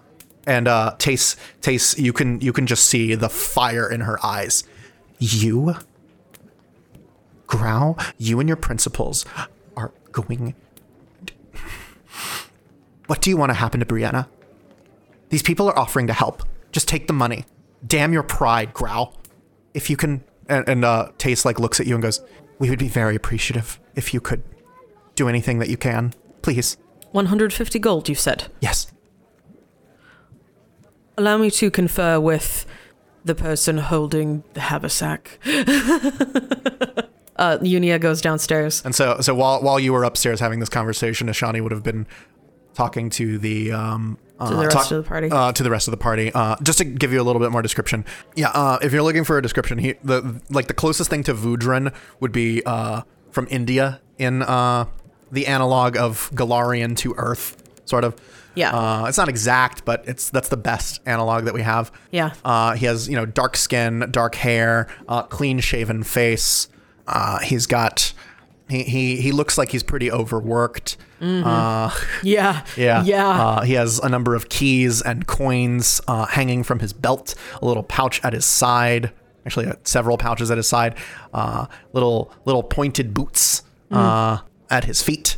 and uh, Tace you can you can just see the fire in her eyes. You, Grau, you and your principals are going. What do you want to happen to Brienna? These people are offering to help. Just take the money. Damn your pride, Grau. If you can, and, and uh, Tace like looks at you and goes, "We would be very appreciative if you could do anything that you can, please." 150 gold, you said. Yes. Allow me to confer with the person holding the haversack. uh, Unia goes downstairs. And so, so while while you were upstairs having this conversation, Ishani would have been talking to the um uh, To the rest talk- of the party. Uh, to the rest of the party. Uh, just to give you a little bit more description. Yeah. Uh, if you're looking for a description, he the like the closest thing to Vudran would be uh from India in uh the analog of Golarion to Earth, sort of. Yeah. Uh, it's not exact, but it's that's the best analog that we have. Yeah. Uh, he has you know dark skin, dark hair, uh, clean shaven face. Uh, he's got he, he he looks like he's pretty overworked. Uh, Yeah. yeah, Yeah. Uh, he has a number of keys and coins uh, hanging from his belt. A little pouch at his side. Actually, uh, several pouches at his side. Uh, little little pointed boots uh, at his feet.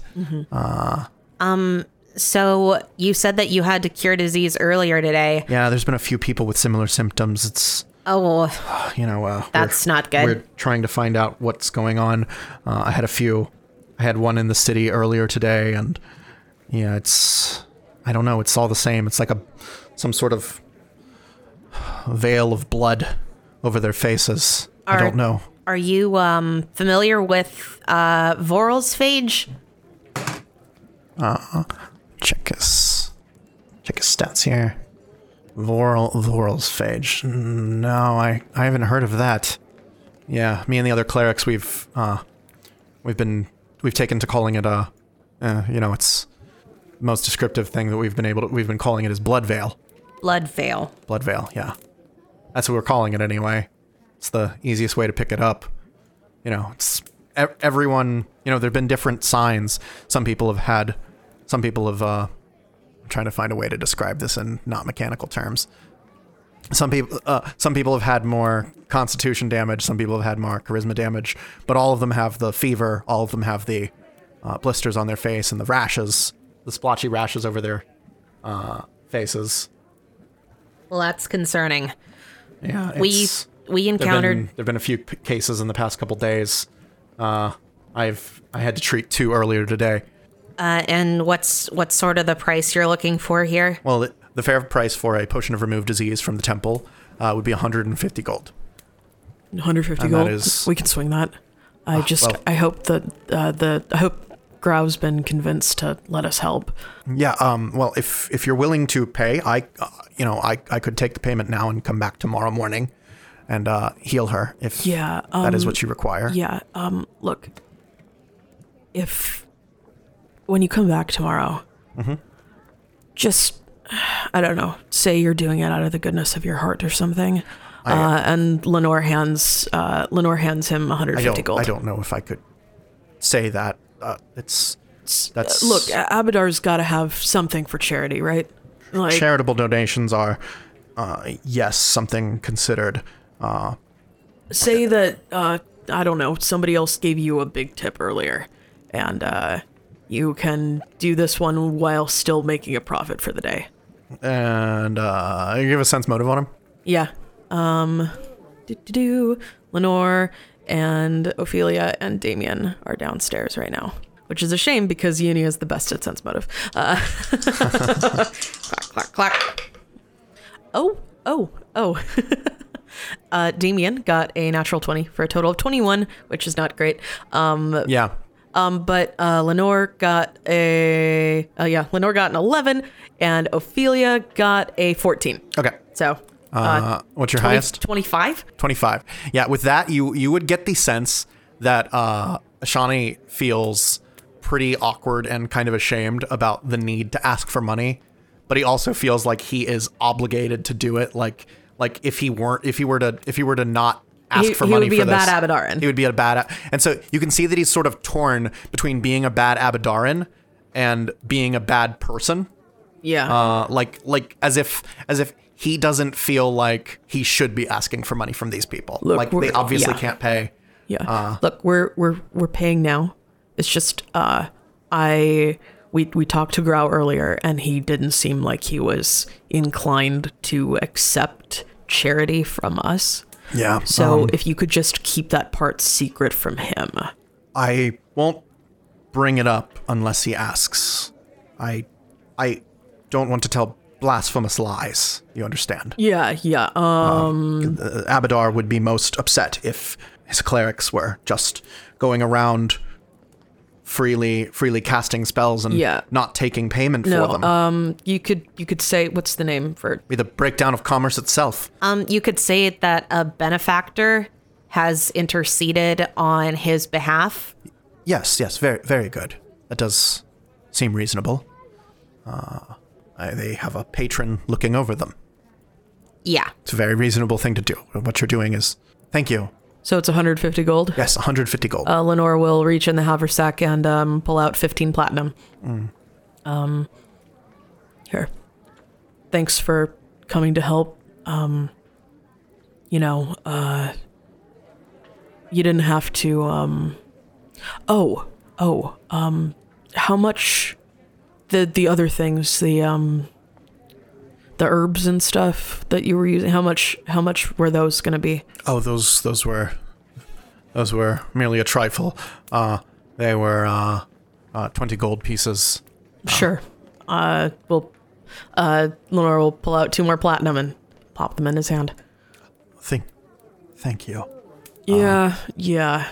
Um. So you said that you had to cure disease earlier today. Yeah, there's been a few people with similar symptoms. It's Oh, you know, uh, That's not good. We're trying to find out what's going on. Uh, I had a few. I had one in the city earlier today, and yeah, it's. I don't know. It's all the same. It's like a some sort of veil of blood over their faces. I don't know. are you um familiar with uh Vorel's phage? Check his check his stats here. Vorel Vorel's phage. No, I I haven't heard of that. Yeah, me and the other clerics we've uh we've been we've taken to calling it uh, uh you know, it's most descriptive thing that we've been able to we've been calling it is blood veil. Blood veil. Blood veil, yeah. That's what we're calling it anyway. It's the easiest way to pick it up. You know, it's everyone, you know, there've been different signs. Some people have had some people have uh trying to find a way to describe this in not mechanical terms. Some people uh, some people have had more constitution damage, some people have had more charisma damage, but all of them have the fever, all of them have the uh, blisters on their face and the rashes, the splotchy rashes over their uh, faces. Well, that's concerning. Yeah, We we There've encountered been, there've been a few p- cases in the past couple days. Uh, I've I had to treat two earlier today. Uh and what's what's sort of the price you're looking for here? Well, the, the fair price for a potion of remove disease from the temple uh, would be 150 gold. 150 And gold. that is- we can swing that. I just, well. I hope that uh, the, I hope Grau's been convinced to let us help. Yeah. Um. Well, if if you're willing to pay, I, uh, you know, I I could take the payment now and come back tomorrow morning. and uh, heal her if Yeah. Um, that is what you require. Yeah. Um. Look. If when you come back tomorrow, Mm-hmm. just I don't know. Say you're doing it out of the goodness of your heart or something. uh, and Lenore hands uh, Lenore hands him 150 don't. gold. I don't know if I could say that. Uh, it's that's Uh, Look, A- Abadar's got to have something for charity, right? Like, charitable donations are uh, yes something considered. Uh, say that uh, I don't know, somebody else gave you a big tip earlier, and uh, you can do this one while still making a profit for the day. and uh, you give a sense motive on him. Yeah. Um. Do. Lenore and Ophelia and Damien are downstairs right now, which is a shame because Uni is the best at sense motive. Uh, clack clack clack. Oh oh oh. uh, Damien got a natural twenty for a total of twenty-one, which is not great. Um, Yeah. Um, but uh, Lenore got a uh, yeah, Lenore got an eleven, and Ophelia got a fourteen. Okay. So. Uh, what's your highest? 25? 25 yeah with that you you would get the sense that uh shani feels pretty awkward and kind of ashamed about the need to ask for money but he also feels like he is obligated to do it like like if he weren't if he were to if he were to not ask He- for he would be a this, bad Abadaran. he would be a bad and so you can see that he's sort of torn between being a bad abadaran and being a bad person Yeah. uh, like like as if as if he doesn't feel like he should be asking for money from these people. Look, like they obviously yeah. can't pay. yeah. uh, Look, we're we're we're paying now. It's just uh I we we talked to Grau earlier and he didn't seem like he was inclined to accept charity from us. Yeah. So um, if you could just keep that part secret from him. I won't bring it up unless he asks. I I don't want to tell blasphemous lies. You understand? Yeah, yeah. Um Uh, Abadar would be most upset if his clerics were just going around freely freely casting spells and Yeah. not taking payment no, for them. um you could you could say what's the name for be the breakdown of commerce itself. Um, you could say that a benefactor has interceded on his behalf. Yes, yes, very, very good. That does seem reasonable. Uh, I, they have a patron looking over them. Yeah. It's a very reasonable thing to do. What you're doing is, thank you. So it's 150 gold. Yes, 150 gold. Uh, Lenore will reach in the haversack and um, pull out 15 platinum. Mm. Um, here. Thanks for coming to help. Um, you know, uh, you didn't have to. Um, oh, oh. Um, how much? The the other things, the um, the herbs and stuff that you were using. How much? How much were those going to be? oh, those those were those were merely a trifle. Uh, they were uh, uh, 20 gold pieces. Sure. Uh, we'll, uh, Lenore will pull out two more platinum and pop them in his hand. Thank, thank you. Yeah, yeah.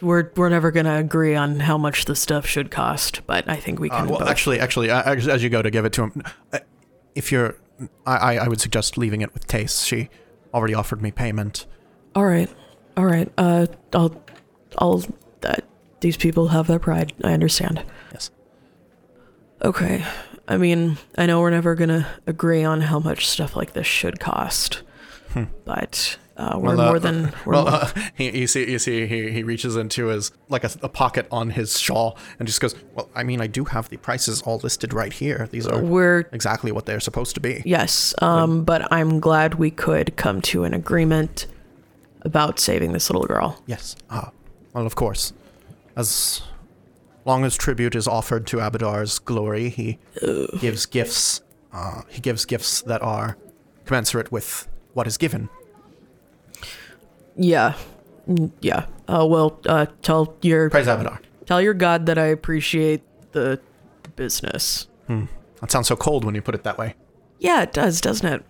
We're we're never gonna agree on how much the stuff should cost, but I think we Uh, can. well, both- actually, actually, uh, as as you go to give it to him, uh, if you're, I, I would suggest leaving it with Tace. She already offered me payment. all right, all right. Uh, I'll, I'll. Uh, these people have their pride. I understand. Yes. Okay. I mean, I know we're never gonna agree on how much stuff like this should cost, but uh, we're. Well, uh, more than we're well, more- uh, he, you see, you see, he, he reaches into his like a, a pocket on his shawl and just goes, "Well, I mean, I do have the prices all listed right here. These are we're exactly what they're supposed to be." Yes, um, but I'm glad we could come to an agreement about saving this little girl. Yes. Ah, well, of course. As long as tribute is offered to Abadar's glory, he gives gifts. Uh, he gives gifts that are commensurate with what is given. Yeah, yeah. Uh, well, uh, tell your Praise tell your god that I appreciate the business. That sounds so cold when you put it that way. Yeah, it does, doesn't it?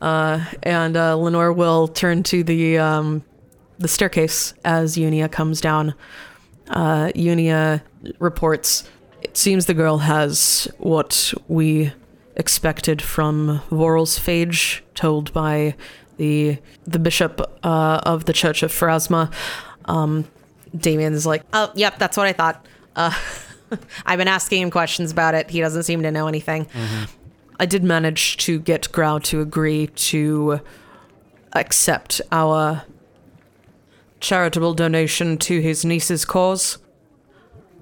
Uh, and uh, Lenore will turn to the um, the staircase as Unia comes down. Uh, Unia reports, "It seems the girl has what we expected from Vorel's phage, told by the the bishop uh, of the Church of Pharasma. Um, Damien's like, Oh, yep, that's what I thought. Uh, I've been asking him questions about it. He doesn't seem to know anything. I did manage to get Grau to agree to accept our charitable donation to his niece's cause.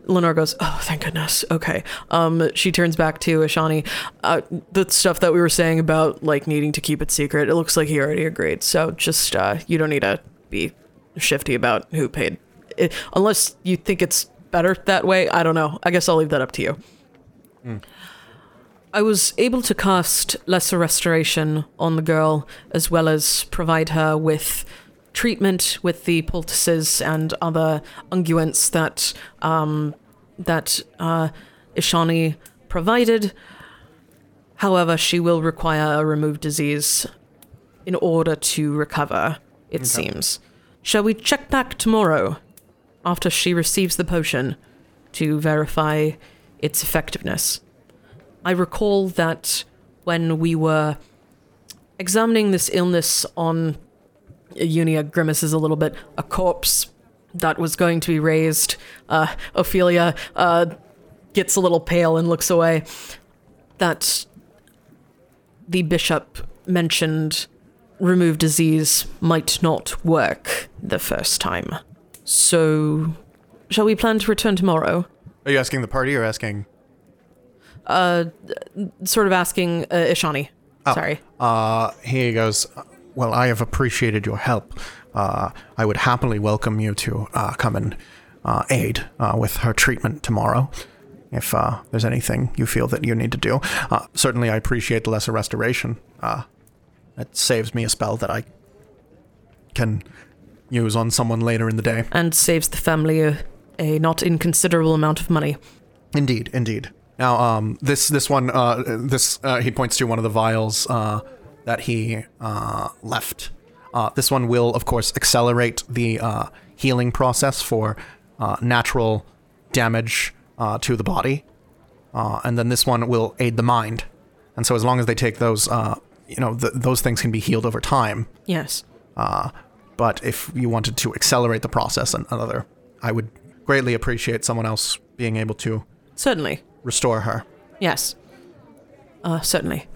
Lenore goes, "Oh, thank goodness. Okay." Um, she turns back to Ishani. Uh, the stuff that we were saying about like needing to keep it secret. It looks like he already agreed. So just uh, you don't need to be shifty about who paid, it, unless you think it's better that way. I don't know. I guess I'll leave that up to you. I was able to cast Lesser Restoration on the girl, as well as provide her with treatment with the poultices and other unguents that um, that uh, Ishani provided. However, she will require a removed disease in order to recover. It seems. Shall we check back tomorrow, after she receives the potion, to verify its effectiveness? I recall that when we were examining this illness on Unia grimaces a little bit, a corpse that was going to be raised. Uh, Ophelia uh, gets a little pale and looks away. That the bishop mentioned remove disease might not work the first time. So, shall we plan to return tomorrow? Are you asking the party or asking? Uh, sort of asking uh, Ishani. Oh. Sorry. Uh, he goes, Well, I have appreciated your help. Uh, I would happily welcome you to uh, come and uh, aid uh, with her treatment tomorrow. If uh, there's anything you feel that you need to do, uh, certainly I appreciate the lesser restoration. Uh, it saves me a spell that I can use on someone later in the day. And saves the family a, a not inconsiderable amount of money. Indeed, indeed. Now, um, this this one, uh, this uh, he points to one of the vials uh, that he uh, left. Uh, this one will, of course, accelerate the uh, healing process for uh, natural damage uh, to the body, uh, and then this one will aid the mind. And so, as long as they take those, uh, you know, th- those things can be healed over time. Yes. Uh, but if you wanted to accelerate the process, and another, I would greatly appreciate someone else being able to Certainly. restore her. Yes. Uh, certainly.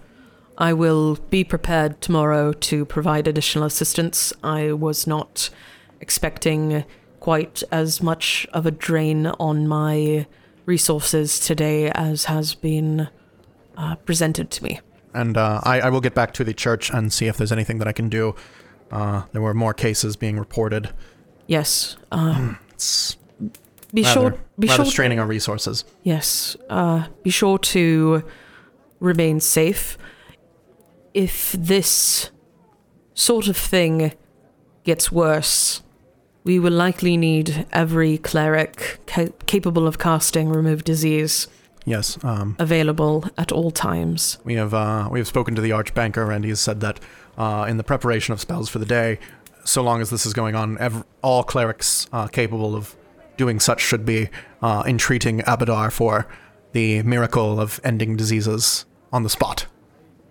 I will be prepared tomorrow to provide additional assistance. I was not expecting quite as much of a drain on my resources today as has been uh, presented to me. And uh, I, I will get back to the church and see if there's anything that I can do. Uh, there were more cases being reported. Yes. It's be rather, sure. Be rather sure. straining our resources. Yes. Uh, be sure to remain safe. If this sort of thing gets worse, we will likely need every cleric ca- capable of casting remove disease Yes, um, available at all times. we have uh, we have spoken to the archbanker, and he has said that uh, in the preparation of spells for the day, so long as this is going on, ev- all clerics uh, capable of doing such should be uh, entreating Abadar for the miracle of ending diseases on the spot.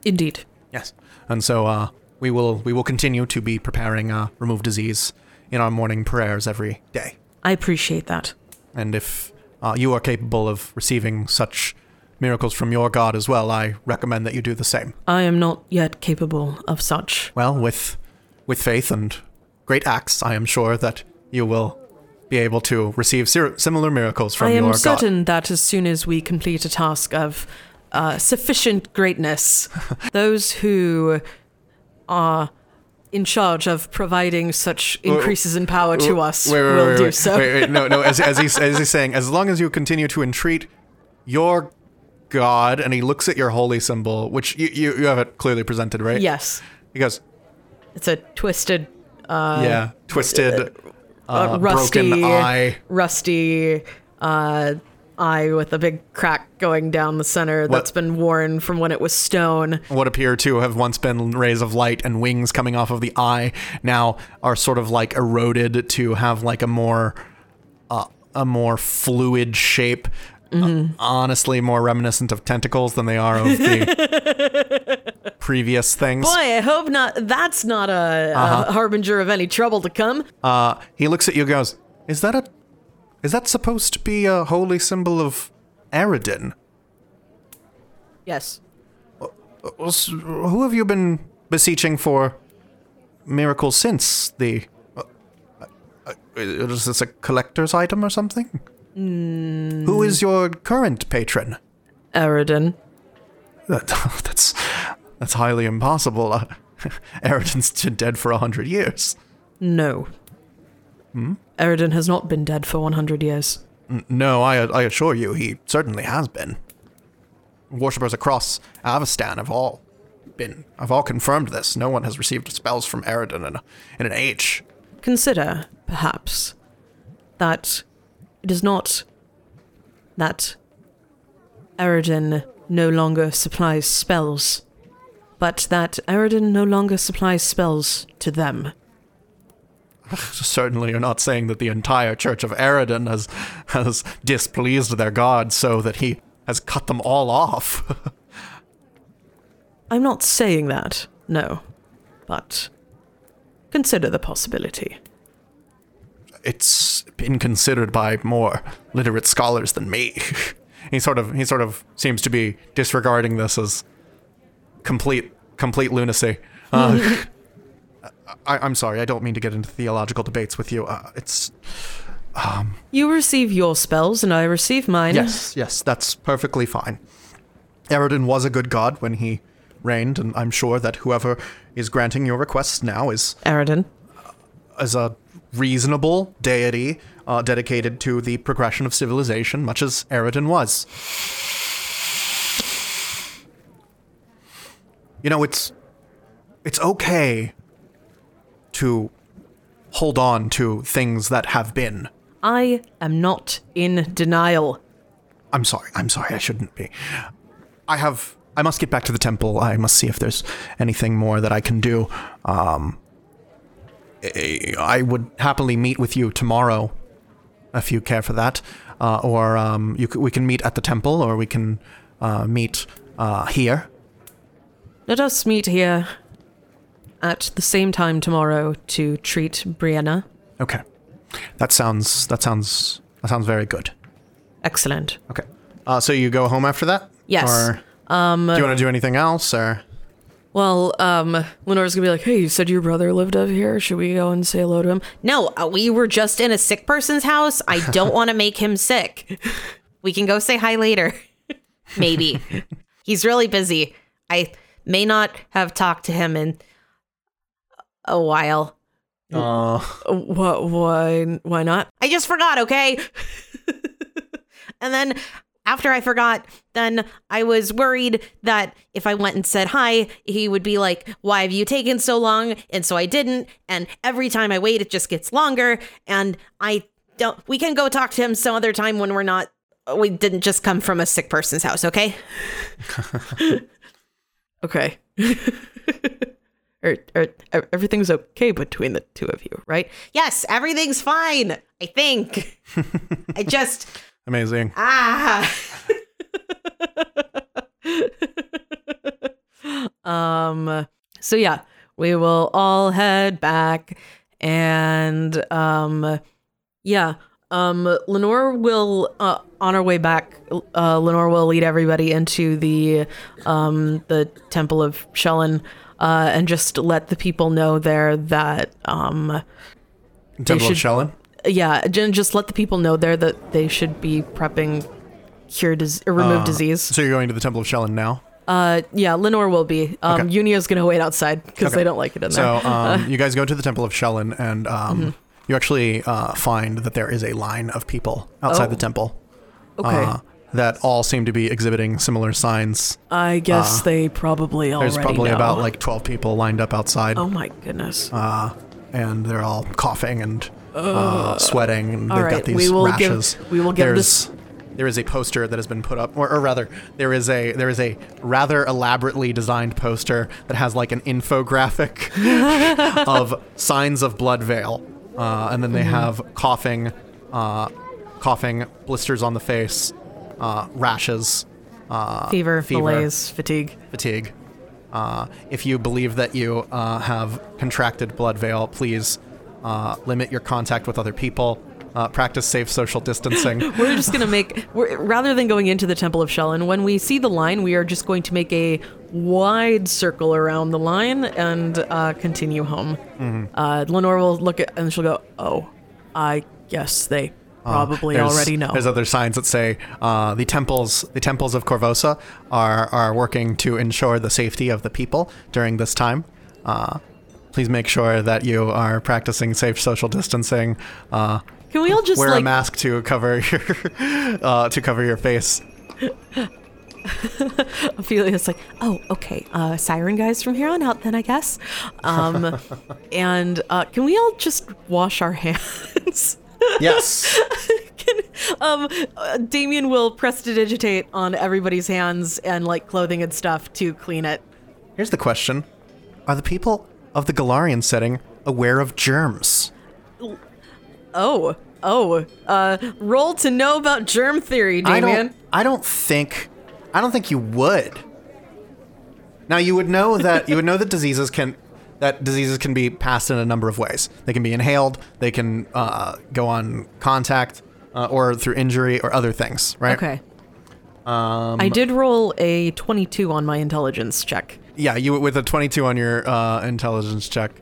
Indeed. Yes. And so uh, we will we will continue to be preparing uh, remove disease in our morning prayers every day. I appreciate that. And if uh, you are capable of receiving such miracles from your god as well, I recommend that you do the same. I am not yet capable of such. Well, with with faith and great acts, I am sure that you will be able to receive similar miracles from I am your god. certain that as soon as we complete a task of uh, sufficient greatness, those who are in charge of providing such increases in power to us Wait, wait, will wait, do so. Wait, wait, no, no. As, as, he's, as he's saying, as long as you continue to entreat your god, and he looks at your holy symbol, which you, you, you have it clearly presented, right? Yes, He goes, it's a twisted, uh, yeah, twisted, uh, rusty, broken eye. rusty uh, eye with a big crack going down the center that's been worn from when it was stone. What appear to have once been rays of light and wings coming off of the eye now are sort of like eroded to have like a more uh, a more fluid shape honestly more reminiscent of tentacles than they are of the previous things. Boy, I hope not. That's not a, a harbinger of any trouble to come. Uh, he looks at you and goes, Is that a. Is that supposed to be a holy symbol of Aroden? Yes. Who have you been beseeching for miracles since the. Uh, uh, is this a collector's item or something? Who is your current patron? Aroden. That, that's that's highly impossible. Uh, been dead for a hundred years. No. Hmm? Aroden has not been dead for 100 years. No, I I assure you, he certainly has been. Worshippers across Avistan have all been have all confirmed this. No one has received spells from Aroden in, in an age. Consider, perhaps, that it is not that Aroden no longer supplies spells, but that Aroden no longer supplies spells to them. Certainly, you're not saying that the entire Church of Aroden has has displeased their god so that he has cut them all off. I'm not saying that, no, but consider the possibility. it's been considered by more literate scholars than me. he sort of he sort of seems to be disregarding this as complete complete lunacy. Uh, I, I'm sorry, I don't mean to get into theological debates with you. Uh, it's You receive your spells, and I receive mine. yes, yes, that's perfectly fine. Aroden was a good god when he reigned, and I'm sure that whoever is granting your requests now is Aroden. as a reasonable deity uh, dedicated to the progression of civilization, much as Aroden was. You know, it's it's okay to hold on to things that have been. I am not in denial. I'm sorry. I'm sorry. I shouldn't be. I have. I must get back to the temple. I must see if there's anything more that I can do. Um, I- would happily meet with you tomorrow, if you care for that. Uh, or um, you c- we can meet at the temple, or we can uh, meet uh, here. Let us meet here at the same time tomorrow to treat Brienna. Okay. That sounds. That sounds. That sounds very good. Excellent. Okay. Uh, so you go home after that? Yes. Or um, do you want to do anything else, or? Well, um, Lenore's gonna be like, "Hey, you said your brother lived up here. Should we go and say hello to him?" No, uh, we were just in a sick person's house. I don't want to make him sick. We can go say hi later. Maybe. He's really busy. I may not have talked to him in a while. Uh, What? Why? Why not? I just forgot, okay? and then after I forgot, then I was worried that if I went and said hi, he would be like, Why have you taken so long? And so I didn't. And every time I wait, it just gets longer. And I don't, we can go talk to him some other time when we're not, we didn't just come from a sick person's house, okay? Okay. Or, or everything's okay between the two of you, right? Yes, everything's fine. I think. I just, amazing. ah. Um. So yeah, we will all head back, and um, yeah. Um, Lenore will, uh, on our way back, uh, Lenore will lead everybody into the, um, the Temple of Shelyn, uh, and just let the people know there that, um, Temple should- of Shelyn. yeah, just let the people know there that they should be prepping cure dis- or remove Uh, disease. So you're going to the Temple of Shelyn now. Uh, yeah, Lenore will be. Um, Okay. Unia's gonna wait outside because Okay. they don't like it in So there. um, you guys go to the Temple of Shelyn, and um, Mm-hmm. you actually uh, find that there is a line of people outside Oh. the temple. okay, uh, that all seem to be exhibiting similar signs. I guess uh, they probably already There's probably know. about like 12 people lined up outside, Oh my goodness. uh, and they're all coughing and uh, sweating, and they've right, got these we will give- rashes. we will give There's, there is a poster that has been put up, or, or rather, there is a there is a rather elaborately designed poster that has like an infographic of signs of blood veil, uh, and then they Mm-hmm. have coughing, uh, coughing, blisters on the face, uh, rashes, uh, Fever, fever, malaise, fatigue. fatigue. Uh, if you believe that you uh, have contracted blood veil, please uh, limit your contact with other people. Uh, practice safe social distancing. We're just gonna make we're, rather than going into the Temple of Shelyn. When we see the line, we are just going to make a wide circle around the line and uh, continue home. Mm-hmm. Uh, Lenore will look at and she'll go, "Oh, I guess they probably There's- already know." There's other signs that say uh, the temples, the temples of Korvosa, are are working to ensure the safety of the people during this time. Uh, please make sure that you are practicing safe social distancing. Uh, Can we all just wear like a mask to cover your uh, to cover your face. Ophelia's like, oh, okay, uh, siren guys from here on out, then I guess. Um, and uh, can we all just wash our hands? Yes. Can, um, uh, Damien will prestidigitate on everybody's hands and like clothing and stuff to clean it. Here's the question: Are the people of the Golarion setting aware of germs? Oh, oh, uh, roll to know about germ theory, I Damien. don't. I don't think. I don't think you would. Now you would know that you would know that diseases can that diseases can be passed in a number of ways. They can be inhaled. They can uh, go on contact uh, or through injury or other things. Right. Okay. Um, I did roll a 22 on my intelligence check. Yeah. You with a 22 on your uh, intelligence check,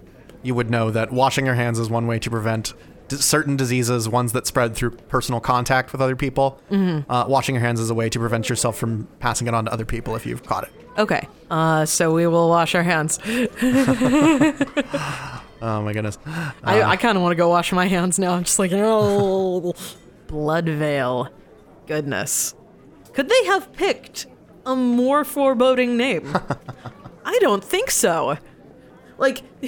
you would know that washing your hands is one way to prevent certain diseases, ones that spread through personal contact with other people. Mm-hmm. Uh, washing your hands is a way to prevent yourself from passing it on to other people if you've caught it. Okay. Uh, so we will wash our hands. Oh my goodness. I, I kind of want to go wash my hands now. I'm just like, oh, blood veil. Goodness. Could they have picked a more foreboding name? I don't think so. Like,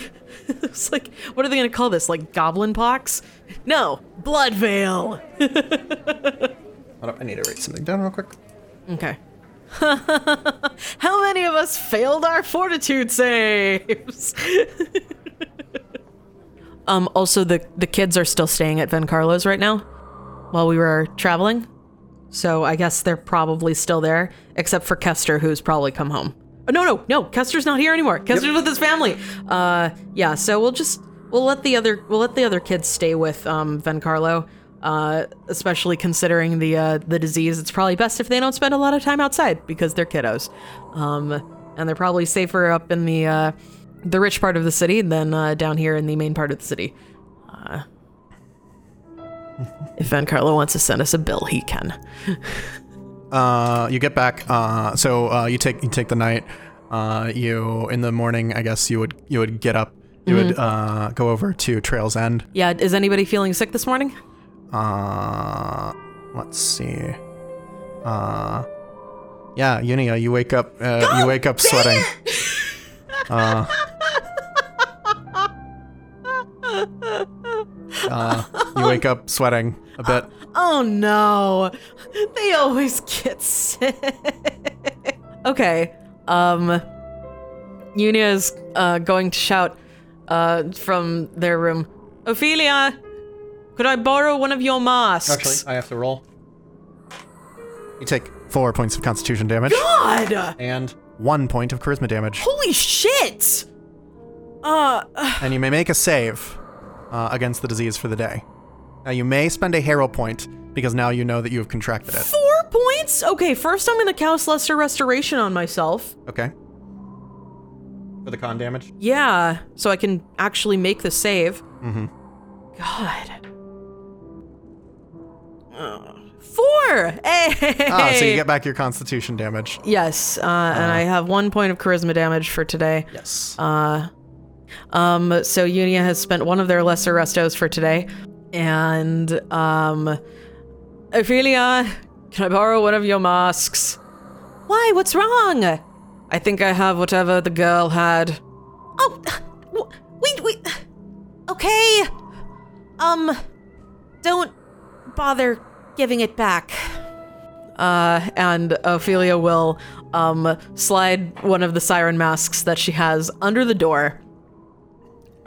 it's like, what are they going to call this? Like goblin pox? No, blood veil. Hold up, I need to write something down real quick. Okay. How many of us failed our fortitude saves? um. Also, the the kids are still staying at Vencarlos right now, while we were traveling. So I guess they're probably still there, except for Kester, who's probably come home. Oh, no, no, no. Kester's not here anymore. Kester's with his family. Uh, yeah. So we'll just we'll let the other we'll let the other kids stay with um Vencarlo. Uh, especially considering the uh, the disease, it's probably best if they don't spend a lot of time outside because they're kiddos, um, and they're probably safer up in the uh, the rich part of the city than uh, down here in the main part of the city. Uh, if Vencarlo wants to send us a bill, he can. Uh, you get back. Uh, so uh, you take you take the night. Uh, you in the morning. I guess you would you would get up. You would uh, go over to Trail's End. Yeah, is anybody feeling sick this morning? Uh, let's see. Uh, yeah, Unia, you wake up. Uh, you wake up sweating. Uh, uh, you wake up sweating a bit. Oh no. They always get sick. okay. Um Unia is uh, going to shout uh, from their room, Ophelia, could I borrow one of your masks? Actually, I have to roll. You take four points of Constitution damage God! and one point of Charisma damage, Holy shit! Uh, and you may make a save uh, against the disease for the day. Now you may spend a hero point because now you know that you have contracted it. four points? Okay, first I'm gonna cast Lesser Restoration on myself. Okay. For the con damage. Yeah, so I can actually make the save. Mm-hmm. God. Uh, Four! Hey! Ah, so you get back your Constitution damage. Yes, uh, and I have one point of charisma damage for today. Yes. Um, so Unia has spent one of their lesser restos for today, and um, Ophelia, can I borrow one of your masks? Why? What's wrong? I think I have whatever the girl had. Oh, wait, wait. Okay. Um, don't bother giving it back. Uh, and Ophelia will um slide one of the siren masks that she has under the door.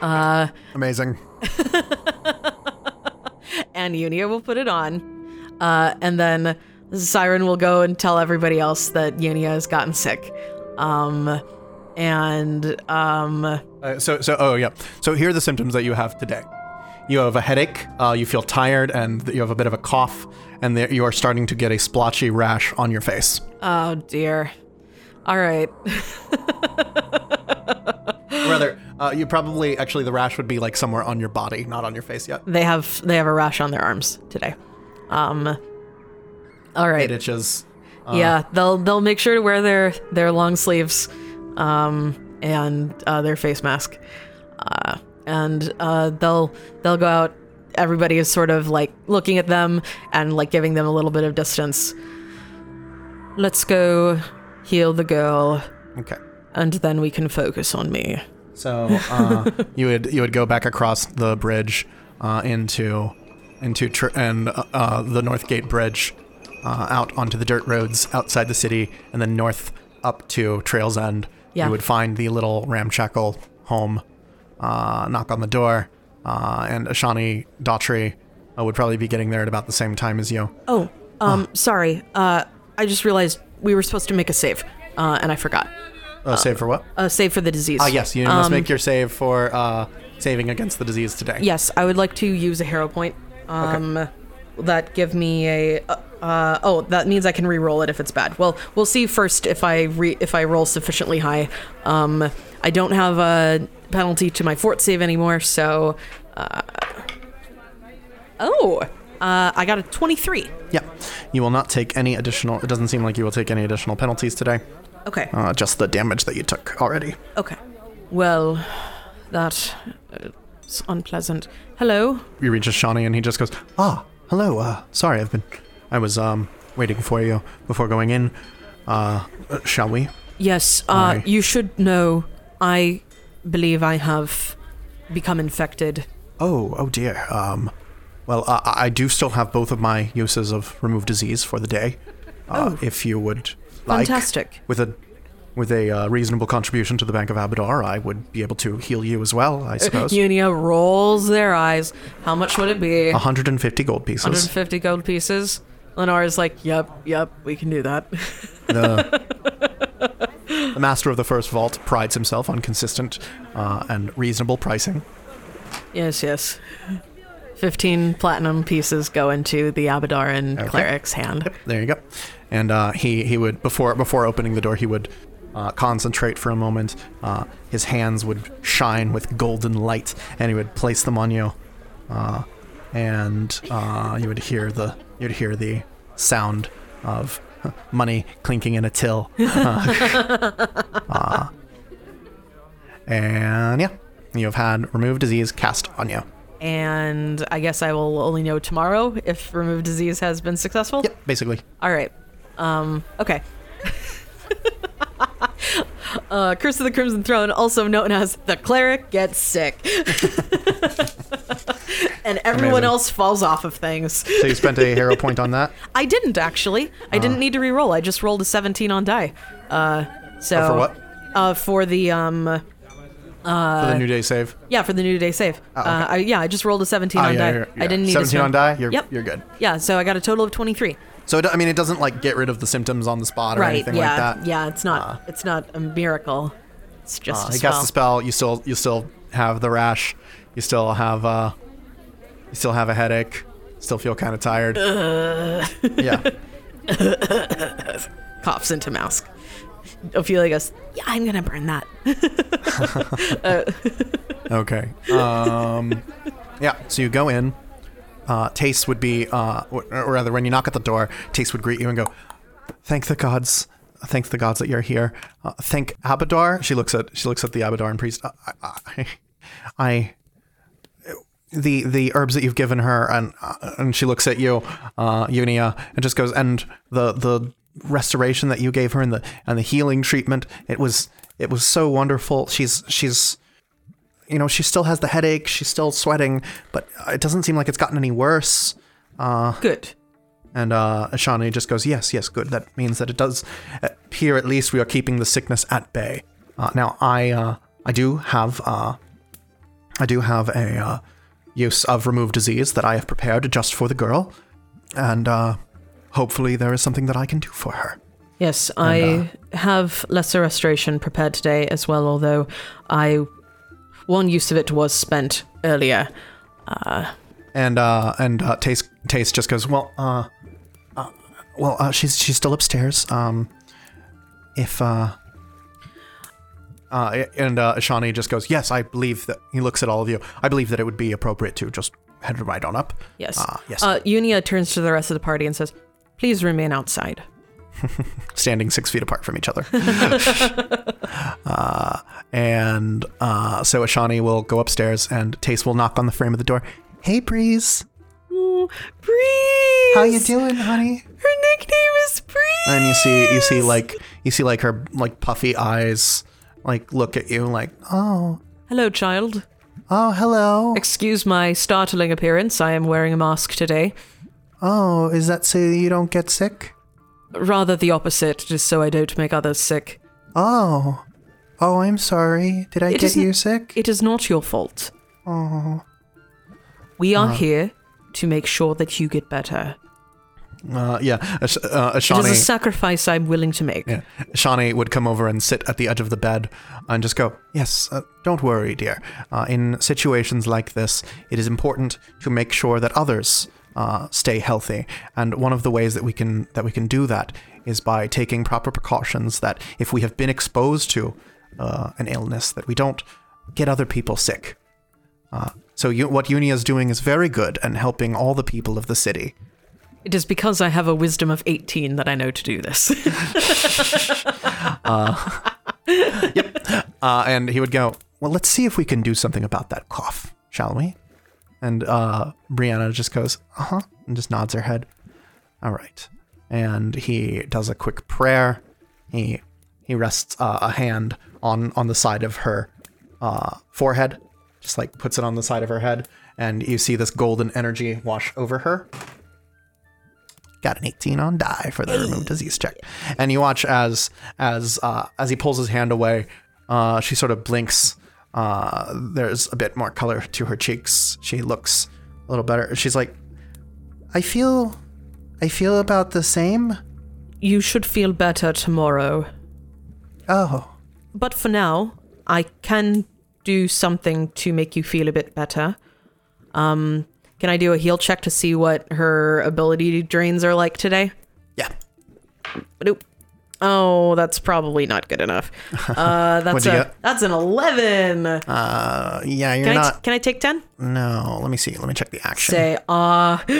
Uh, Amazing. and Unia will put it on. Uh, and then Siren will go and tell everybody else that Unia has gotten sick. Um, and um, Uh, so, so, oh yeah. So here are the symptoms that you have today. You have a headache. Uh, you feel tired, and you have a bit of a cough, and you are starting to get a splotchy rash on your face. oh dear. All right. Rather, uh, you probably actually the rash would be like somewhere on your body, not on your face yet. They have they have a rash on their arms today. Um. All right. It itches. yeah, they'll they'll make sure to wear their their long sleeves, um, and uh, their face mask, uh, and uh, they'll they'll go out. Everybody is sort of like looking at them and like giving them a little bit of distance. Let's go heal the girl, Okay. and then we can focus on me. So uh, you would you would go back across the bridge uh, into into tr- and uh, uh, the North Gate Bridge uh, out onto the dirt roads outside the city, and then north up to Trail's End. Yeah. You would find the little ramshackle home. Uh, knock on the door, uh, and Ishani Dhatri uh, would probably be getting there at about the same time as you. Oh, um, sorry. Uh, I just realized we were supposed to make a save, uh, and I forgot. Uh, save for what? A save for the disease. Ah, yes, you must Um, make your save for uh, saving against the disease today. Yes, I would like to use a hero point. Um, that give me a. Uh, uh, oh, that means I can re-roll it if it's bad. Well, we'll see first if I re- if I roll sufficiently high. Um, I don't have a penalty to my fort save anymore, so. Uh, oh, uh, I got a twenty-three. Yeah. You will not take any additional. It doesn't seem like you will take any additional penalties today. Okay. Uh, just the damage that you took already. Okay. Well, that uh, unpleasant. Hello. You reach Ishani and he just goes, "Ah, hello. Uh, sorry, I've been. I was um waiting for you before going in. Uh, uh, shall we? Yes, uh, Hi. you should know. I believe I have become infected. Oh, oh dear. Um, well, uh, I do still have both of my uses of remove disease for the day. Uh, If you would like, Fantastic. with a with a uh, reasonable contribution to the Bank of Abadar, I would be able to heal you as well. I suppose. Unia rolls their eyes. How much would it be? 150 gold pieces. 150 gold pieces. Lenora's like, yep, yep, we can do that. The, the master of the first vault prides himself on consistent uh, and reasonable pricing. yes, yes. 15 platinum pieces go into the Abadaran Okay. cleric's hand. There you go. And uh, he he would before before opening the door he would uh, concentrate for a moment. Uh, his hands would shine with golden light, and he would place them on you, uh, and uh, you would hear the you'd hear the sound of money clinking in a till. Uh, and yeah, you have had remove disease cast on you. And I guess I will only know tomorrow if remove disease has been successful. Yep, basically. All right. Um, okay. uh, Curse of the Crimson Throne, also known as the cleric gets sick. and everyone Amazing. else falls off of things. So you spent a hero point on that. I didn't actually. I didn't need to re-roll. I just rolled a 17 on die. Uh, so Oh, for what? Uh, for the um, for the new day save. yeah, for the new day save. Oh, okay. uh, I, yeah, I just rolled a 17 Ah, on yeah, die. yeah, yeah. I didn't need 17 to on die. You're Yep. you're good. Yeah, so I got a total of 23. So it, I mean, it doesn't like get rid of the symptoms on the spot or right. anything yeah. like that. Yeah. It's not. Uh, it's not a miracle. It's just Uh, a he spell. casts the spell. You still you still have the rash. You still have uh, you still have a headache. Still feel kind of tired. yeah. Coughs into mask. Ophelia goes, "Yeah, I'm gonna burn that." Okay. Um, yeah. So you go in. Uh, Tace would be, uh, or rather, when you knock at the door, Tace would greet you and go, "Thank the gods, thank the gods that you're here. Uh, thank Abadar." She looks at she looks at the Abadaran priest. I, I, I the the herbs that you've given her, and uh, and she looks at you, uh, Unia, and just goes, and the the restoration that you gave her and the and the healing treatment. It was it was so wonderful. She's she's you know, she still has the headache, she's still sweating, but it doesn't seem like it's gotten any worse. Good. And uh, Ishani just goes, Yes, yes, good. That means that it does. Uh, here, at least, we are keeping the sickness at bay. Uh, now, I uh, I do have uh, I do have a uh, use of remove disease that I have prepared just for the girl, and uh, hopefully there is something that I can do for her. Yes, I have lesser restoration prepared today as well, although I one use of it was spent earlier. And uh, and uh, Tace Tace just goes, well, uh, uh well, uh, she's she's still upstairs. Um, if uh, uh, and uh, Ishani just goes, yes, I believe that. He looks at all of you. I believe that it would be appropriate to just head right on up. Yes. Uh, yes. Uh, Unia turns to the rest of the party and says, "Please remain outside." standing six feet apart from each other. uh, and uh, so Ishani will go upstairs, and Tace will knock on the frame of the door. Hey, Breeze. Oh, Breeze. How you doing, honey? Her nickname is Breeze. And you see, you see, like, you see, like her, like puffy eyes, like look at you, like, oh, Hello, child. oh, hello. Excuse my startling appearance. I am wearing a mask today. Oh, is that so you don't get sick? Rather the opposite, just so I don't make others sick. Oh, oh, I'm sorry. Did I It get you sick? It is not your fault. Oh, We are here to make sure that you get better. uh, yeah. Ash- uh, It is a sacrifice I'm willing to make. Yeah. Ishani would come over and sit at the edge of the bed and just go, Yes, uh, don't worry, dear. Uh, in situations like this, it is important to make sure that others uh, stay healthy. And one of the ways that we can that we can do that is by taking proper precautions that if we have been exposed to uh, an illness, that we don't get other people sick. Uh, so you, what Unia is doing is very good and helping all the people of the city. It is because I have a wisdom of 18 that I know to do this. Uh, and he would go, Well, let's see if we can do something about that cough, shall we? And uh, Brienna just goes, Uh huh, and just nods her head. All right. And he does a quick prayer. He he rests uh, a hand on on the side of her uh, forehead, just like puts it on the side of her head, and you see this golden energy wash over her. Got an 18 on die for the remove disease check. And you watch as as uh, as he pulls his hand away, uh, she sort of blinks. Uh, there's a bit more color to her cheeks. She looks a little better. She's like, I feel, I feel about the same. you should feel better tomorrow. Oh, But for now, I can do something to make you feel a bit better. Um, can I do a heal check to see what her ability drains are like today? yeah. Nope. Oh, that's probably not good enough. Uh, that's What'd you a get? that's an eleven. Uh, yeah, you're can I t- not. can I take ten? no, let me see. Let me check the action. Say ah.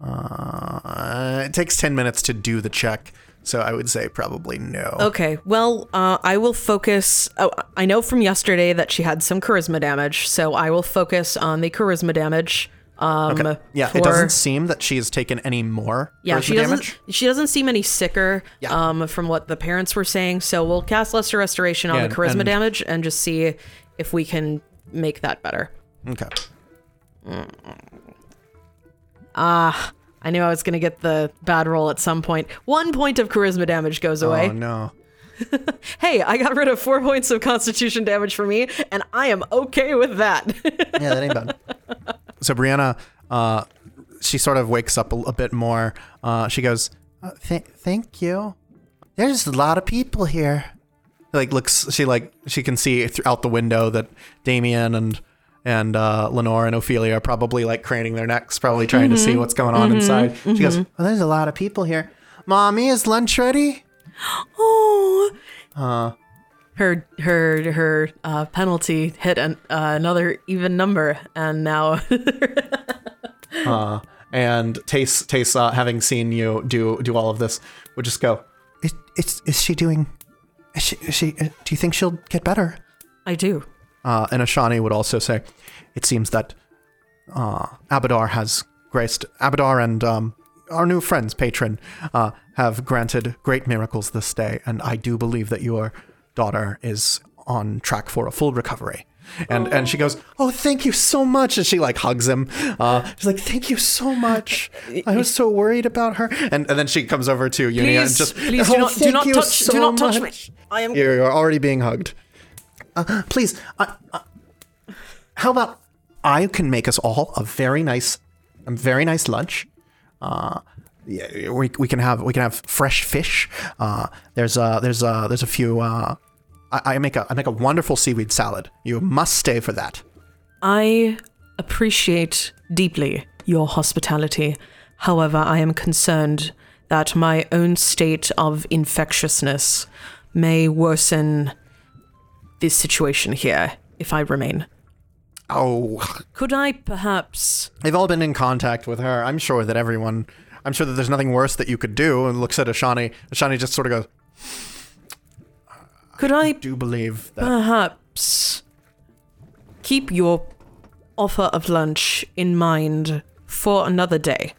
Uh, it takes 10 minutes to do the check, so I would say probably no. Okay, well, uh, I will focus. Oh, I know from yesterday that she had some charisma damage, so I will focus on the charisma damage. Um, Okay. Yeah, for- it doesn't seem that she has taken any more Yeah, she doesn't. damage. She doesn't seem any sicker. Yeah. Um, from what the parents were saying, so we'll cast lesser restoration on Yeah, the charisma and- damage and just see if we can make that better. Okay. Ah, I knew I was gonna get the bad roll at some point. One point of charisma damage goes away. Oh, no. Hey, I got rid of four points of constitution damage for me, and I am okay with that. Yeah, that ain't bad. so Brienna, uh, she sort of wakes up a, a bit more. Uh, she goes, uh, th- "Thank you." There's a lot of people here. Like looks, she like she can see out the window that Damien and and uh, Lenore and Ophelia are probably like craning their necks, probably trying to see what's going on inside. She goes, "Well, there's a lot of people here." Mommy, is lunch ready? oh. Uh, Her her her uh, penalty hit an, uh, another even number, and now uh, and Tace, Tace, uh, having seen you do do all of this, would just go. Is, is, is she doing? Is she? Is she? uh, Do you think she'll get better? I do. Uh, and Ishani would also say, it seems that uh, Abadar has graced Abadar and um, our new friends, patron, uh, have granted great miracles this day, and I do believe that your daughter is on track for a full recovery. And and she goes, oh, thank you so much, and she like hugs him. Uh, she's like, thank you so much. I was so worried about her. And and then she comes over to Unia and Please, just, please oh, do not do not touch so do not touch me. I am You're, already being hugged. Uh, please, uh, uh, how about I can make us all a very nice a very nice lunch. Yeah, we, we can have we can have fresh fish. Uh, there's uh there's uh there's a few. Uh, I, I make a I make a wonderful seaweed salad. You must stay for that. I appreciate deeply your hospitality. However, I am concerned that my own state of infectiousness may worsen this situation here if I remain. Oh, Could I perhaps they've all been in contact with her. I'm sure that everyone. I'm sure that there's nothing worse that you could do. And looks at Ishani. Ishani just sort of goes, could I "Do believe that." perhaps keep your offer of lunch in mind for another day?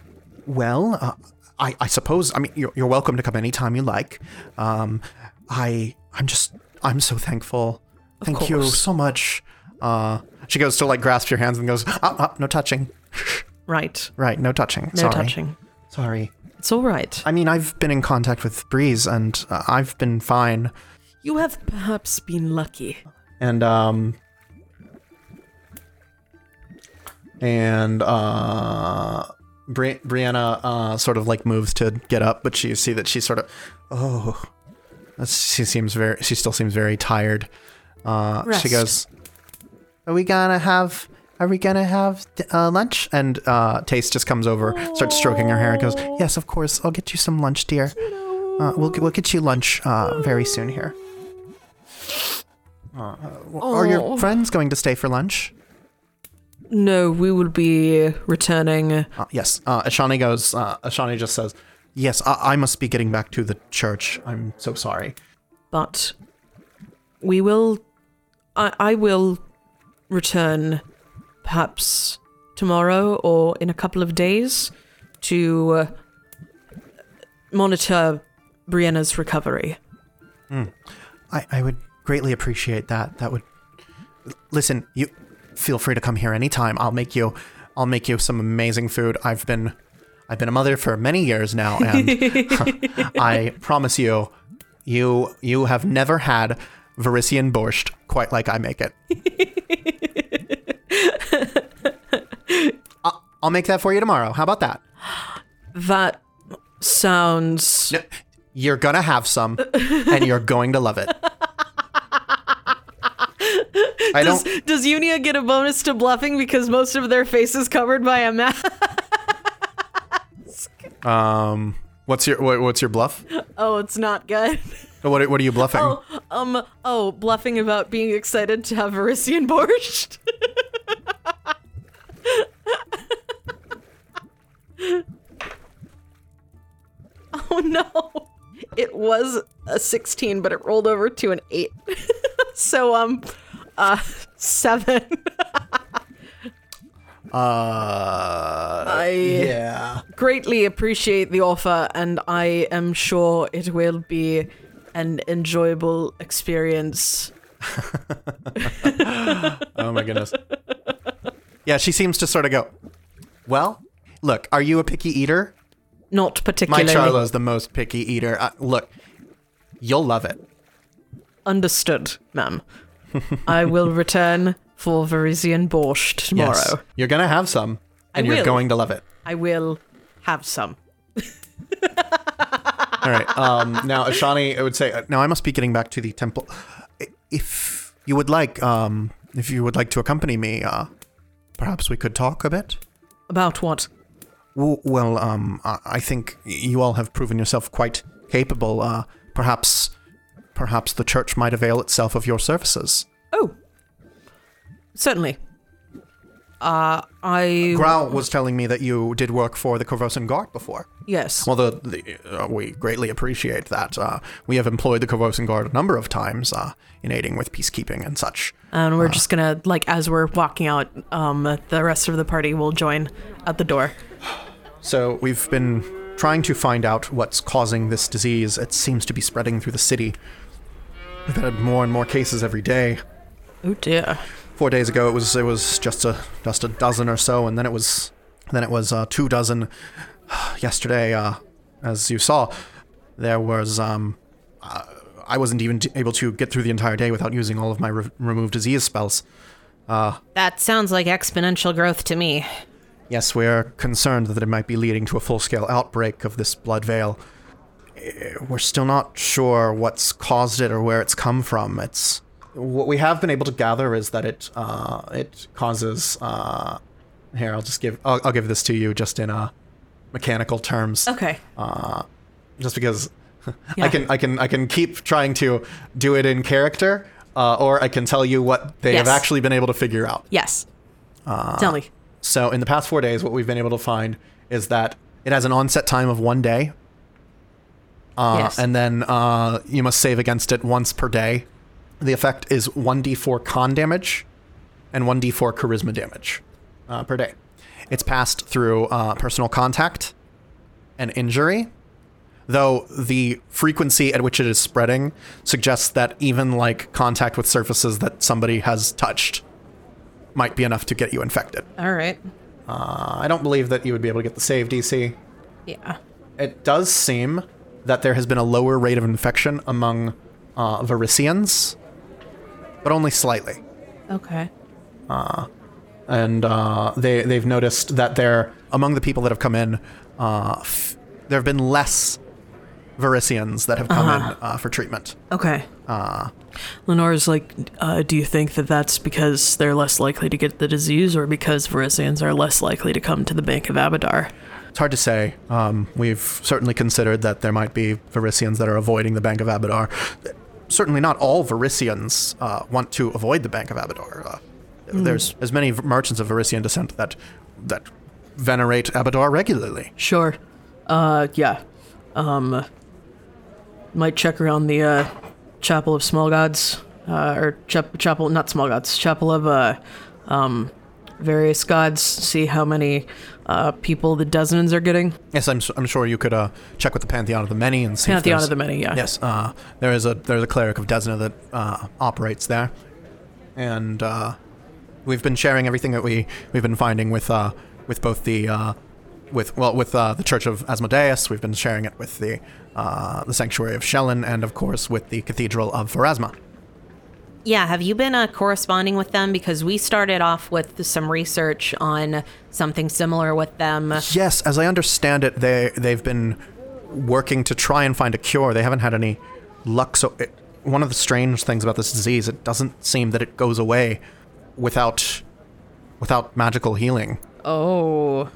Well, uh, I, I suppose. I mean, you're, you're welcome to come anytime you like. Um, I I'm just I'm so thankful. Thank you so much. Uh, she goes to like grasp your hands and goes, ah, ah, no touching. Right. Right, no touching. No Sorry. touching. Sorry. It's all right. I mean, I've been in contact with Breeze and uh, I've been fine. You have perhaps been lucky. And um and uh Bri- Brienna uh sort of like moves to get up, but you see that she's sort of oh that's- she seems very she still seems very tired. Uh she goes Are we gonna have are we gonna have uh, lunch? And uh, Tace just comes over, starts stroking her hair, and goes, "Yes, of course. I'll get you some lunch, dear. Uh, we'll we'll get you lunch uh, very soon here." Uh, are your Oh. friends going to stay for lunch? No, we will be returning. Uh, yes. Uh, Ishani goes. Uh, Ishani just says, "Yes, I-, I must be getting back to the church. I'm so sorry." but we will I, I will return perhaps tomorrow or in a couple of days to uh, monitor Brienna's recovery. I, I would greatly appreciate that. That would listen. You feel free to come here anytime. I'll make you. I'll make you some amazing food. I've been, I've been a mother for many years now, and I promise you, you you have never had Varisian borscht quite like I make it. I'll, I'll make that for you tomorrow. How about that? That sounds No, You're gonna have some, and you're going to love it. I does, don't. does Unia get a bonus to bluffing because most of their face is covered by a mask? Um, what's your what, what's your bluff? Oh, it's not good. What what are you bluffing? Oh, um, oh, bluffing about being excited to have Varisian borscht. oh no. It was a 16, but it rolled over to an 8. so, um, uh, 7. Uh, I- yeah. Greatly appreciate the offer, and I am sure it will be an enjoyable experience. Oh my goodness. yeah, she seems to sort of go. Well, look, are you a picky eater? Not particularly. My Charlo's the most picky eater. Uh, look, you'll love it. understood, ma'am. I will return for Varisian borscht tomorrow. Yes. You're gonna have some, and you're going to love it. I will have some. All right. Um, now, Ishani, I would say, uh, now I must be getting back to the temple. If you would like, um, if you would like to accompany me, uh, perhaps we could talk a bit. About what? Well, um, I I think you all have proven yourself quite capable. Uh, perhaps, perhaps the church might avail itself of your services. Oh, certainly. Uh, I Grau was telling me that you did work for the Korvosan Guard before. yes. Well, the, the uh, we greatly appreciate that. Uh, we have employed the Korvosan Guard a number of times uh, in aiding with peacekeeping and such. And we're just gonna like as we're walking out, um, the rest of the party will join at the door. So we've been trying to find out what's causing this disease. It seems to be spreading through the city. We've had more and more cases every day. Oh dear. Four days ago, it was it was just a just a dozen or so, and then it was then it was uh, two dozen. Yesterday, uh, as you saw, there was um, uh, I wasn't even able to get through the entire day without using all of my re- remove disease spells. That sounds like exponential growth to me. Yes, we're concerned that it might be leading to a full scale outbreak of this blood veil. Eh, We're still not sure what's caused it or where it's come from. It's what we have been able to gather is that it uh, it causes. Uh, here, I'll just give I'll, I'll give this to you just in uh, mechanical terms, Okay. just because I can I can I can keep trying to do it in character, uh, or I can tell you what they have actually been able to figure out. Yes. Uh, Tell me. So in the past four days, what we've been able to find is that it has an onset time of one day. Uh, Yes. And then uh, you must save against it once per day. The effect is 1d4 con damage and 1d4 charisma damage uh, per day. It's passed through uh, personal contact and injury, though the frequency at which it is spreading suggests that even like contact with surfaces that somebody has touched might be enough to get you infected. All right. Uh, I don't believe that you would be able to get the save DC. Yeah. It does seem that there has been a lower rate of infection among uh, Varisians, but only slightly. Okay. And uh, they they've noticed that there among the people that have come in, uh, f- there have been less Varisians that have come in uh, for treatment. Okay. Uh, Lenore's like, uh, do you think that that's because they're less likely to get the disease or because Varisians are less likely to come to the Bank of Abadar? It's hard to say. Um, we've certainly considered that there might be Varisians that are avoiding the Bank of Abadar. Certainly not all Varisians uh, want to avoid the Bank of Abadar. Uh, There's as many merchants of Varisian descent that that venerate Abadar regularly. Sure. Uh, yeah. Um, might check around the, uh, Chapel of Small Gods, uh, or chap- Chapel, not Small Gods, Chapel of, uh, um, various gods, see how many, uh, people the Desmans are getting. Yes, I'm, I'm sure you could uh, check with the Pantheon of the Many and see. Pantheon of the Many, yeah. Yes, uh, there is a there's a cleric of Desna that uh, operates there, and uh, we've been sharing everything that we we've been finding with uh, with both the uh, with well with uh, the Church of Asmodeus. We've been sharing it with the uh, the Sanctuary of Shelyn, and of course with the Cathedral of Pharasma. Yeah, have you been uh, corresponding with them? Because we started off with some research on something similar with them. Yes, as I understand it, they they've been working to try and find a cure. They haven't had any luck. So it, one of the strange things about this disease, it doesn't seem that it goes away without without magical healing. Oh.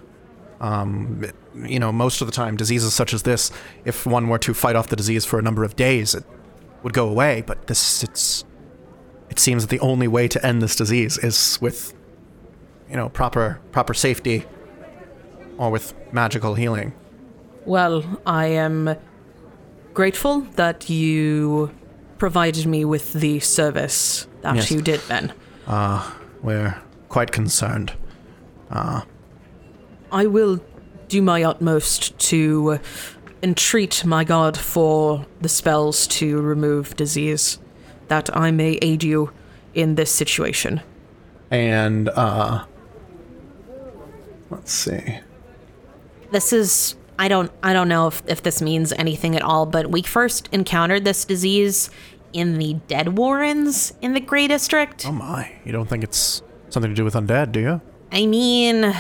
It- you know, most of the time, diseases such as this, if one were to fight off the disease for a number of days, it would go away. But this, it's it seems that the only way to end this disease is with you know proper proper safety or with magical healing. Well, I am grateful that you provided me with the service that Yes. you did, Ben. Uh, we're quite concerned. Uh, I will do my utmost to entreat my god for the spells to remove disease, that I may aid you in this situation. And uh let's see. This is I don't I don't know if, if this means anything at all, but we first encountered this disease in the Dead Warrens in the Grey District. Oh my, you don't think it's something to do with undead, do you? I mean,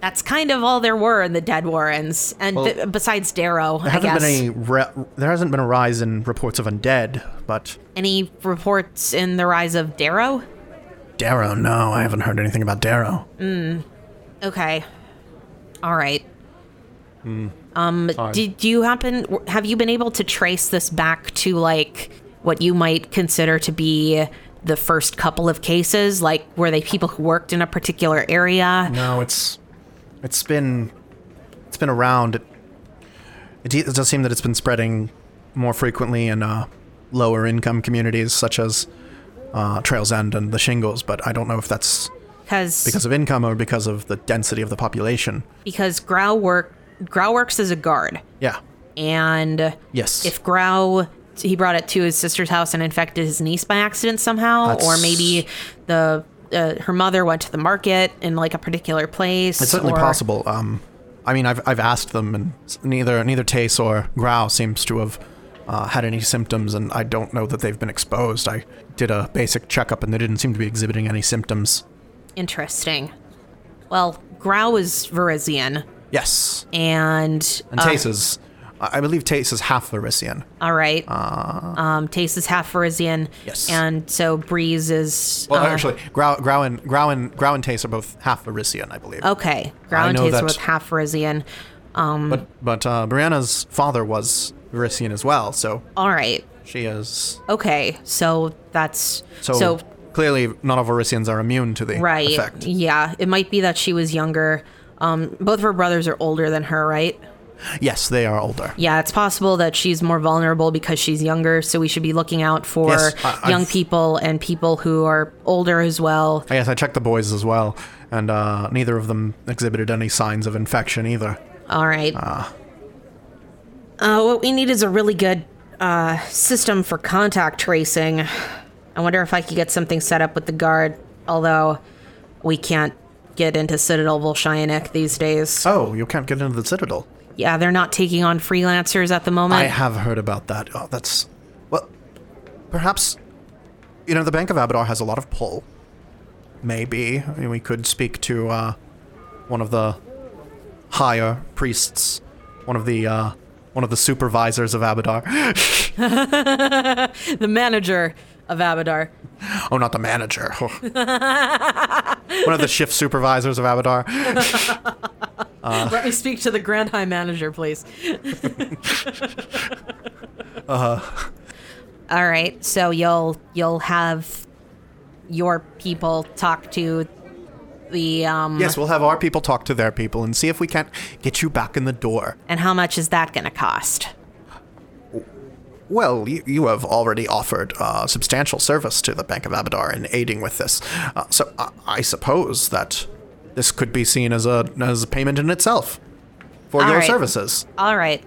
that's kind of all there were in the Dead Warrens, and Well, besides Darrow, There I hasn't guess. been any re- there hasn't been a rise in reports of undead, but Any reports in the rise of Darrow? Darrow, no, I haven't heard anything about Darrow. Okay. All right. Um, Fine. did you happen? Have you been able to trace this back to like what you might consider to be the first couple of cases? Like, were they people who worked in a particular area? No, it's it's been it's been around. It, it, it does seem that it's been spreading more frequently in uh, lower income communities such as uh, Trails End and the Shingles, but I don't know if that's Because because of income or because of the density of the population. because Grau work Grau works as a guard, Yeah. and Yes. if Grau he brought it to his sister's house and infected his niece by accident somehow, or maybe the uh, her mother went to the market in like a particular place. It's certainly or- possible. Um, I mean, I've, I've asked them, and neither neither Tace or Grau seems to have uh, had any symptoms, and I don't know that they've been exposed. I did a basic checkup, and they didn't seem to be exhibiting any symptoms. Interesting. well, Grau is Varisian, Yes. and And uh, Tace is, I believe Tace is half Varisian. all right. um, Tace is half Varisian. Yes. and so Breeze is. Well, uh, actually, Grau, Grau, and, Grau, and, Grau and Tace are both half Varisian, I believe. okay. Grau and Tace are both half Varisian. But but uh, Brienna's father was Varisian as well, so All right. she is. Okay. So that's So, so clearly, none of Varisians are immune to the right. effect. Yeah, it might be that she was younger. Um, both of her brothers are older than her, right? Yes, they are older. Yeah, it's possible that she's more vulnerable because she's younger. So we should be looking out for Yes, I- young I've- people and people who are older as well. I guess I checked the boys as well, and uh, neither of them exhibited any signs of infection either. All right. Uh, what we need is a really good uh, system for contact tracing. I wonder if I could get something set up with the guard, although we can't get into Citadel Volshyenek these days. Oh, you can't get into the Citadel. Yeah, they're not taking on freelancers at the moment. I have heard about that. Oh, that's well, perhaps you know the Bank of Abadar has a lot of pull. Maybe I mean, we could speak to uh, one of the higher priests, one of the uh, one of the supervisors of Abadar. The manager of Abadar. oh, not the manager. one of the shift supervisors of Abadar. Let me speak to the Grand High Manager, please. All right, so you'll you'll have your people talk to the um Yes, we'll have our people talk to their people and see if we can't get you back in the door. and how much is that going to cost? Well, you, you have already offered uh, substantial service to the Bank of Abadar in aiding with this, uh, so I, I suppose that this could be seen as a as a payment in itself for All your right. services. All right.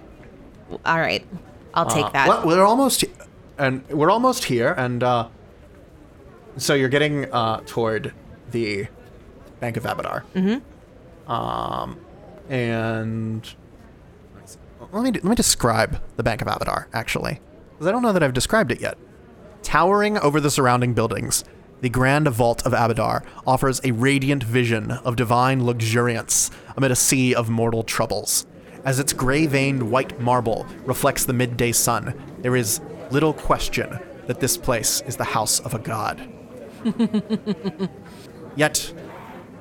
All right. I'll take that. Well, we're almost, and we're almost here, and uh, so you're getting uh, toward the Bank of Abadar. Mm-hmm. Um, and let me let me describe the Bank of Abadar actually, because I don't know that I've described it yet. Towering over the surrounding buildings, the Grand Vault of Abadar offers a radiant vision of divine luxuriance amid a sea of mortal troubles. As its gray veined white marble reflects the midday sun, there is little question that this place is the house of a god. Yet,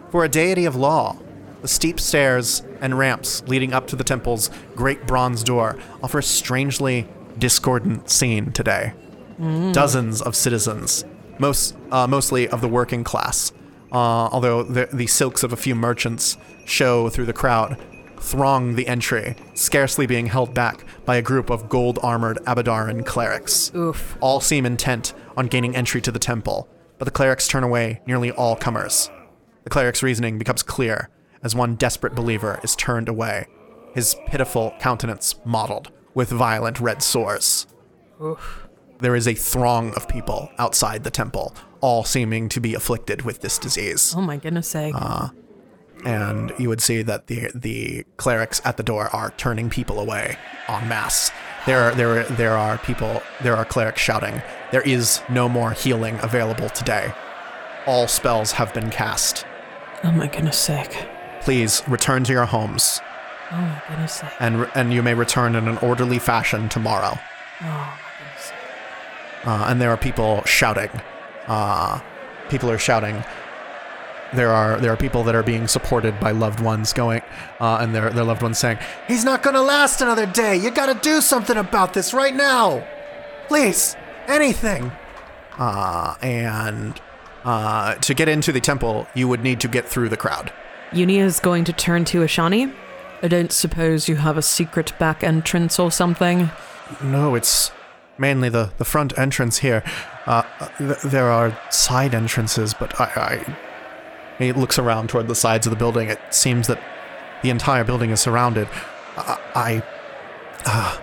for a deity of law, the steep stairs and ramps leading up to the temple's great bronze door offer a strangely discordant scene today. Mm. Dozens of citizens, most uh, mostly of the working class, uh, although the, the silks of a few merchants show through the crowd, throng the entry, scarcely being held back by a group of gold armored Abadaran clerics. Oof. All seem intent on gaining entry to the temple, but the clerics turn away nearly all comers. The cleric's reasoning becomes clear as one desperate believer is turned away, his pitiful countenance mottled with violent red sores. There is a throng of people outside the temple, all seeming to be afflicted with this disease. Oh my goodness sake. Uh, and you would see that the the clerics at the door are turning people away en masse. There are there there are people there are clerics shouting, "There is no more healing available today. All spells have been cast. oh my goodness sake. Please return to your homes, Oh my goodness sake. and and you may return in an orderly fashion tomorrow." Oh my goodness sake. Uh, and there are people shouting. Uh, people are shouting. There are there are people that are being supported by loved ones going, uh, and their their loved ones saying, "He's not gonna last another day. You gotta do something about this right now, please, anything." Uh, and uh, to get into the temple, you would need to get through the crowd. Unia is going to turn to Ishani. I don't suppose you have a secret back entrance or something. No, it's mainly the, the front entrance here. Uh, th- there are side entrances, but I, I. He looks around toward the sides of the building. It seems that the entire building is surrounded. I. I, uh,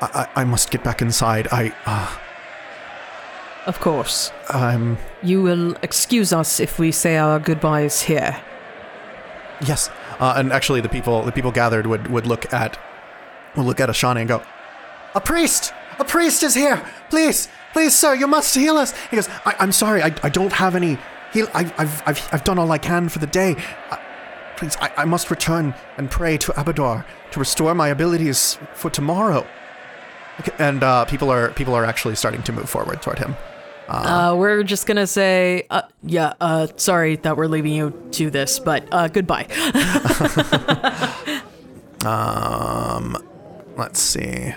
I, I must get back inside. I. Uh, Of course. I'm. You will excuse us if we say our goodbyes here. Yes. Uh, and actually, the people the people gathered would, would look at would look at Ishani and go, "A priest! A priest is here! Please, please, sir, you must heal us." He goes, I, "I'm sorry, I, I don't have any heal. I, I've, I've I've done all I can for the day. I, please, I, I must return and pray to Abadar to restore my abilities for tomorrow. Okay, and uh, people are people are actually starting to move forward toward him. Uh, we're just gonna say, uh, yeah, uh, sorry that we're leaving you to this, but uh, goodbye. Um, let's see.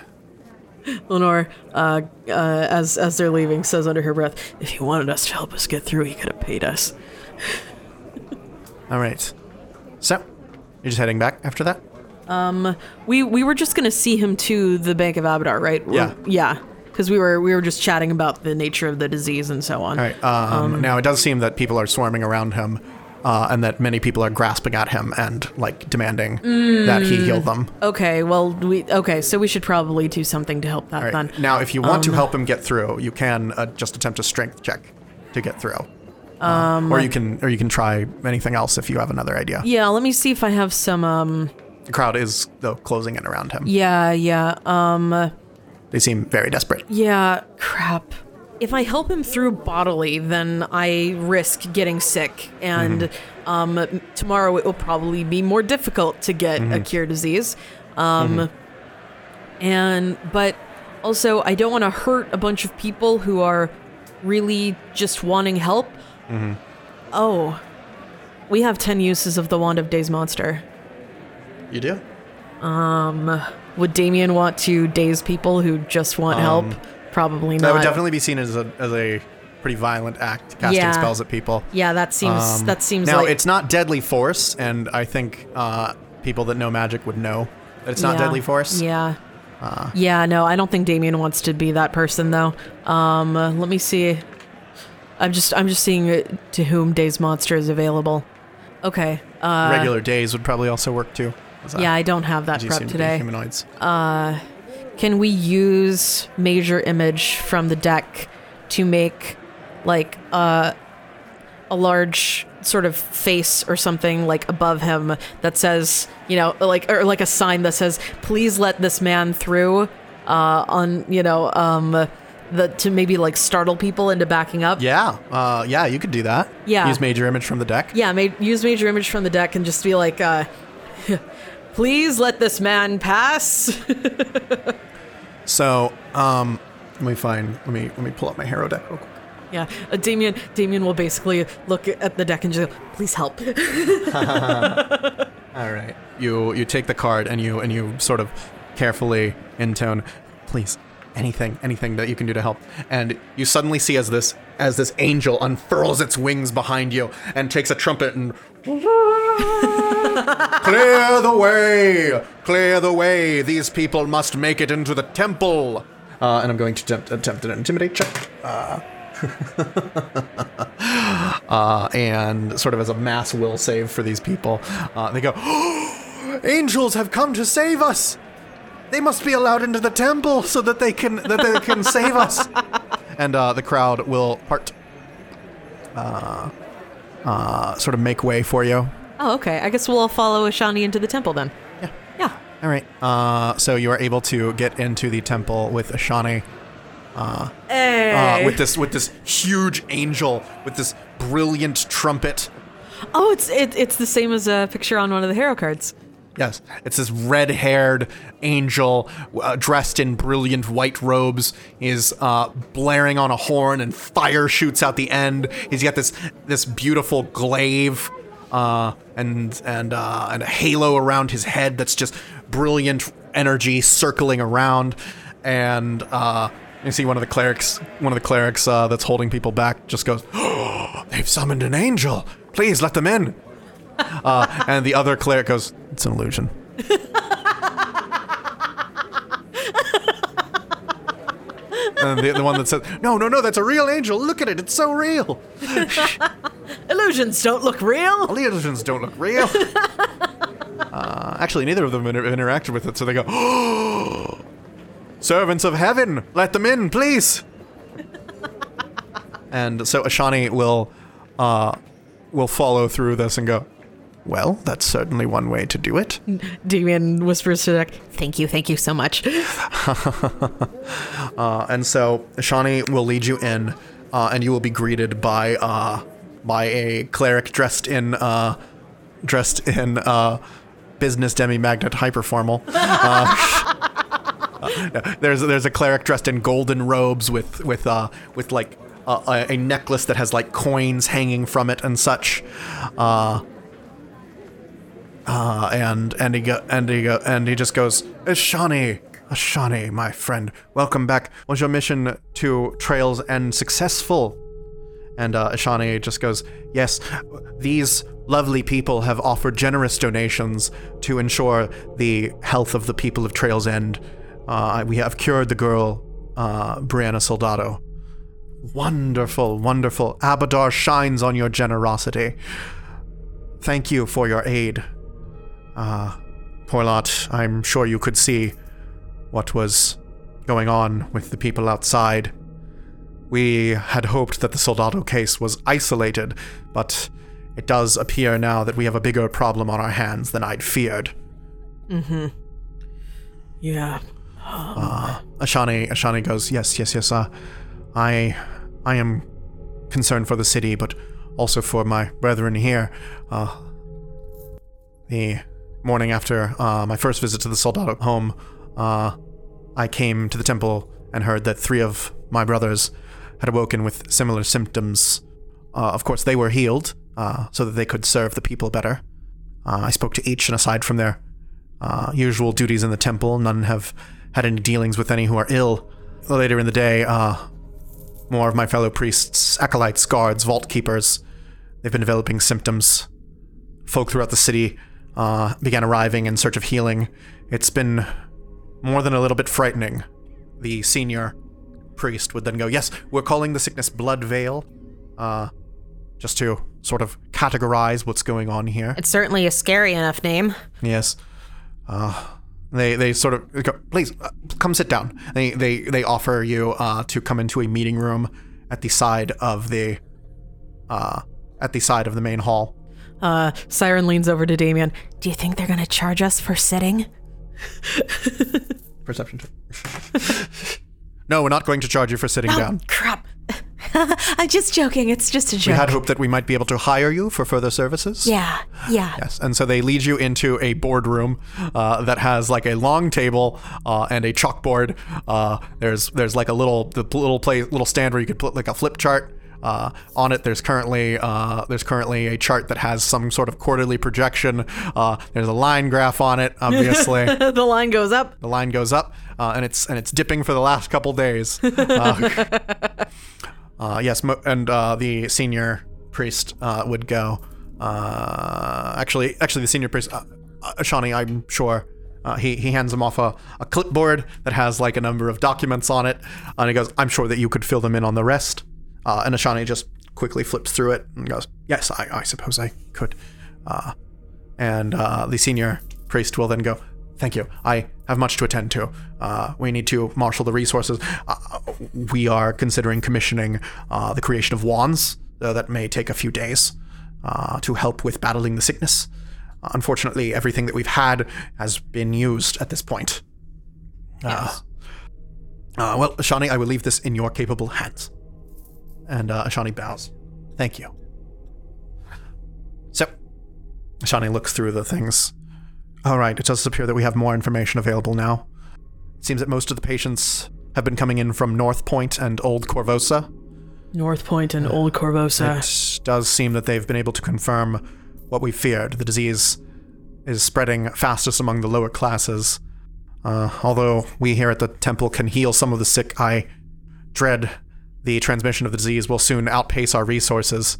Lenore, uh, uh, as as they're leaving, says under her breath, "If he wanted us to help us get through, he could have paid us." All right. So, you're just heading back after that? Um, we we were just gonna see him to the Bank of Abadar, right? Yeah. yeah, because we were we were just chatting about the nature of the disease and so on. All right. Um, now it does seem that people are swarming around him, uh, and that many people are grasping at him and like demanding that he heal them. Okay, well we okay, so we should probably do something to help that right. then. Now, if you want to help him get through, you can uh, just attempt a strength check to get through. Um, or you can, or you can try anything else if you have another idea. Yeah, let me see if I have some um The crowd is though closing in around him. yeah, yeah. Um They seem very desperate. Yeah, crap. If I help him through bodily, then I risk getting sick, and mm-hmm. um, tomorrow it will probably be more difficult to get a mm-hmm. cure disease. Um, mm-hmm. And but also, I don't want to hurt a bunch of people who are really just wanting help. Oh, we have ten uses of the wand of Daze Monster. You do. Um, would Damien want to daze people who just want um, help? Probably not. That would definitely be seen as a as a pretty violent act, casting Yeah. spells at people. Yeah, that seems Um, that seems now like it's not deadly force, and I think uh, people that know magic would know that it's not Yeah. deadly force. Uh. Yeah. yeah, no, I don't think Damien wants to be that person though. Um, uh, let me see. I'm just I'm just seeing uh, to whom Daze Monster is available. Okay. Uh, Regular daze would probably also work too. yeah, I don't have that prep seem to be today. humanoids. Can we use major image from the deck to make like uh, a large sort of face or something like above him that says, you know, like or like a sign that says, "Please let this man through." Uh, on you know, um, the to maybe like startle people into backing up. Yeah, uh, yeah, you could do that. Yeah. Use major image from the deck. Yeah, ma- use major image from the deck and just be like, uh, "Please let this man pass." So, um, let me find. Let me let me pull up my hero deck real quick. Yeah, uh, Damien. Damien will basically look at the deck and just go, "Please help." All right. You you take the card and you and you sort of carefully intone, please, anything, anything that you can do to help. And you suddenly see as this as this angel unfurls its wings behind you and takes a trumpet and clear the way, clear the way. These people must make it into the temple. Uh, and I'm going to attempt, attempt an intimidate check. Uh, uh, and sort of as a mass will save for these people, uh, they go, "Angels have come to save us. They must be allowed into the temple so that they can that they can save us." And uh, the crowd will part, uh, uh, sort of make way for you. oh, okay. I guess we'll follow Ishani into the temple then. Yeah. Yeah. All right. Uh, so you are able to get into the temple with Ishani. Hey. Uh, with this with this huge angel with this brilliant trumpet. oh, it's it, it's the same as a picture on one of the hero cards. Yes, it's this red-haired angel uh, dressed in brilliant white robes. Is uh, blaring on a horn, and fire shoots out the end. He's got this this beautiful glaive, uh, and and uh, and a halo around his head that's just brilliant energy circling around. And uh, you see one of the clerics, one of the clerics uh, that's holding people back, just goes, oh, "They've summoned an angel. Please let them in." Uh, and the other cleric goes, "It's an illusion." and the, the one that says, "No, no, no, that's a real angel. Look at it; it's so real." Illusions don't look real. All the Illusions don't look real. uh, actually, neither of them inter- interacted with it, so they go, "Oh, servants of heaven, let them in, please." and so Ishani will, uh, will follow through this and go. Well, that's certainly one way to do it. Damien whispers to deck, "Thank you, thank you so much." Uh, and so Shani will lead you in, uh, and you will be greeted by uh, by a cleric dressed in uh, dressed in uh, business demi magnet hyperformal. Uh, there's there's a cleric dressed in golden robes with with uh, with like a, a necklace that has like coins hanging from it and such. Uh, uh, and and he go, and he go, and he just goes, Ishani, Ishani, my friend, welcome back. Was your mission to Trails End successful? And uh, Ishani just goes, Yes, these lovely people have offered generous donations to ensure the health of the people of Trails End. Uh, we have cured the girl, uh, Brienna Soldado. Wonderful, wonderful. Abadar shines on your generosity. Thank you for your aid. Uh, Porlot, I'm sure you could see what was going on with the people outside. We had hoped that the Soldado case was isolated, but it does appear now that we have a bigger problem on our hands than I'd feared. Mm-hmm. Yeah. Ishani Ishani goes, Yes, yes, yes, uh I I am concerned for the city, but also for my brethren here. Uh the morning after uh, my first visit to the Soldado home, uh, I came to the temple and heard that three of my brothers had awoken with similar symptoms. Uh, of course, they were healed, uh, so that they could serve the people better. Uh, I spoke to each, and aside from their uh, usual duties in the temple, none have had any dealings with any who are ill. Later in the day, more of my fellow priests, acolytes, guards, vault keepers, they've been developing symptoms. Folk throughout the city uh, began arriving in search of healing. It's been more than a little bit frightening. The senior priest would then go, Yes, we're calling the sickness Blood Veil, uh, just to sort of categorize what's going on here. It's certainly a scary enough name. Yes. Uh, they they sort of go, please uh, come sit down. They they they offer you uh, to come into a meeting room at the side of the uh, at the side of the main hall. Uh, Siren leans over to Damien. Do you think they're going to charge us for sitting? Perception check. no, we're not going to charge you for sitting down. Crap. I'm just joking. It's just a joke. We had hoped that we might be able to hire you for further services. yeah, yeah. Yes, and so they lead you into a boardroom uh, that has like a long table uh, and a chalkboard. Uh, there's there's like a little the little play little stand where you could put like a flip chart. Uh, on it, there's currently uh, there's currently a chart that has some sort of quarterly projection. Uh, there's a line graph on it, obviously. the line goes up. the line goes up, uh, and it's and it's dipping for the last couple days. Uh, uh, yes, mo- and uh, the senior priest uh, would go. Uh, actually, actually, the senior priest, uh, uh, Ishani, I'm sure. Uh, he, he hands him off a, a clipboard that has like a number of documents on it, and he goes, "I'm sure that you could fill them in on the rest." Uh, and Ishani just quickly flips through it and goes, "Yes, I, I suppose I could." Uh, and uh, the senior priest will then go, Thank you. I have much to attend to. Uh, we need to marshal the resources. Uh, we are considering commissioning uh, the creation of wands. Uh, that may take a few days uh, to help with battling the sickness. Unfortunately, everything that we've had has been used at this point. Uh, uh, well, Ishani, I will leave this in your capable hands. And uh, Ishani bows. Thank you. So, Ishani looks through the things. All right, it does appear that we have more information available now. It seems that most of the patients have been coming in from North Point and Old Korvosa. North Point and Old Korvosa. It does seem that they've been able to confirm what we feared. The disease is spreading fastest among the lower classes. Uh, although we here at the temple can heal some of the sick, I dread the transmission of the disease will soon outpace our resources.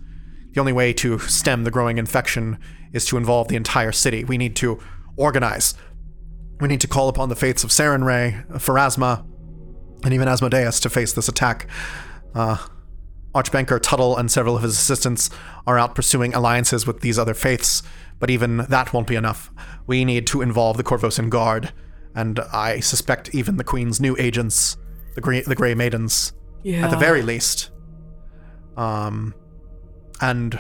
The only way to stem the growing infection is to involve the entire city. We need to organize. We need to call upon the fates of Sarenrae, Pharasma, and even Asmodeus to face this attack. Uh, Archbanker Tuttle and several of his assistants are out pursuing alliances with these other faiths, but even that won't be enough. We need to involve the Korvosan Guard, and I suspect even the Queen's new agents, the the Grey Maidens, at the very least. Um, and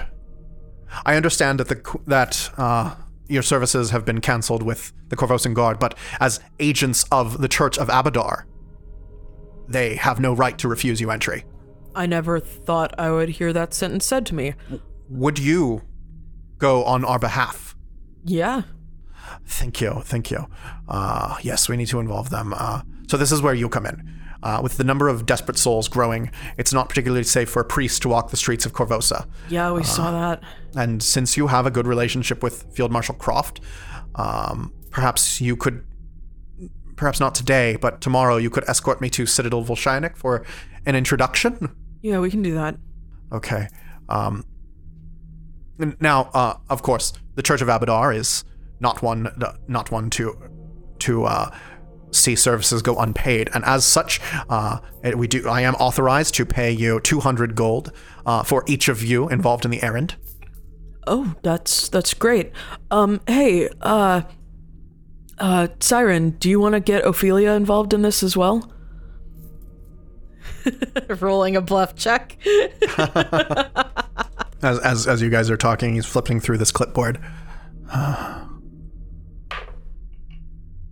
I understand that the that uh, your services have been cancelled with the Korvosan Guard, but as agents of the Church of Abadar, they have no right to refuse you entry. I never thought I would hear that sentence said to me. Would you go on our behalf Yeah. Thank you, thank you. Uh, yes, we need to involve them. Uh, so this is where you come in. Uh, with the number of desperate souls growing, it's not particularly safe for a priest to walk the streets of Korvosa. Yeah, we saw that. And since you have a good relationship with Field Marshal Kroft, um, perhaps you could, perhaps not today, but tomorrow, you could escort me to Citadel Volshyenek for an introduction. Yeah, we can do that. Okay. Um, now, uh, of course, the Church of Abadar is not one, uh, not one to, to uh, see services go unpaid, and as such, uh, we do. I am authorized to pay you 200 gold uh, for each of you involved in the errand. Oh, that's that's great. Um, hey, uh, uh, Siren, do you want to get Ophelia involved in this as well? Rolling a bluff check. As, as as you guys are talking, he's flipping through this clipboard.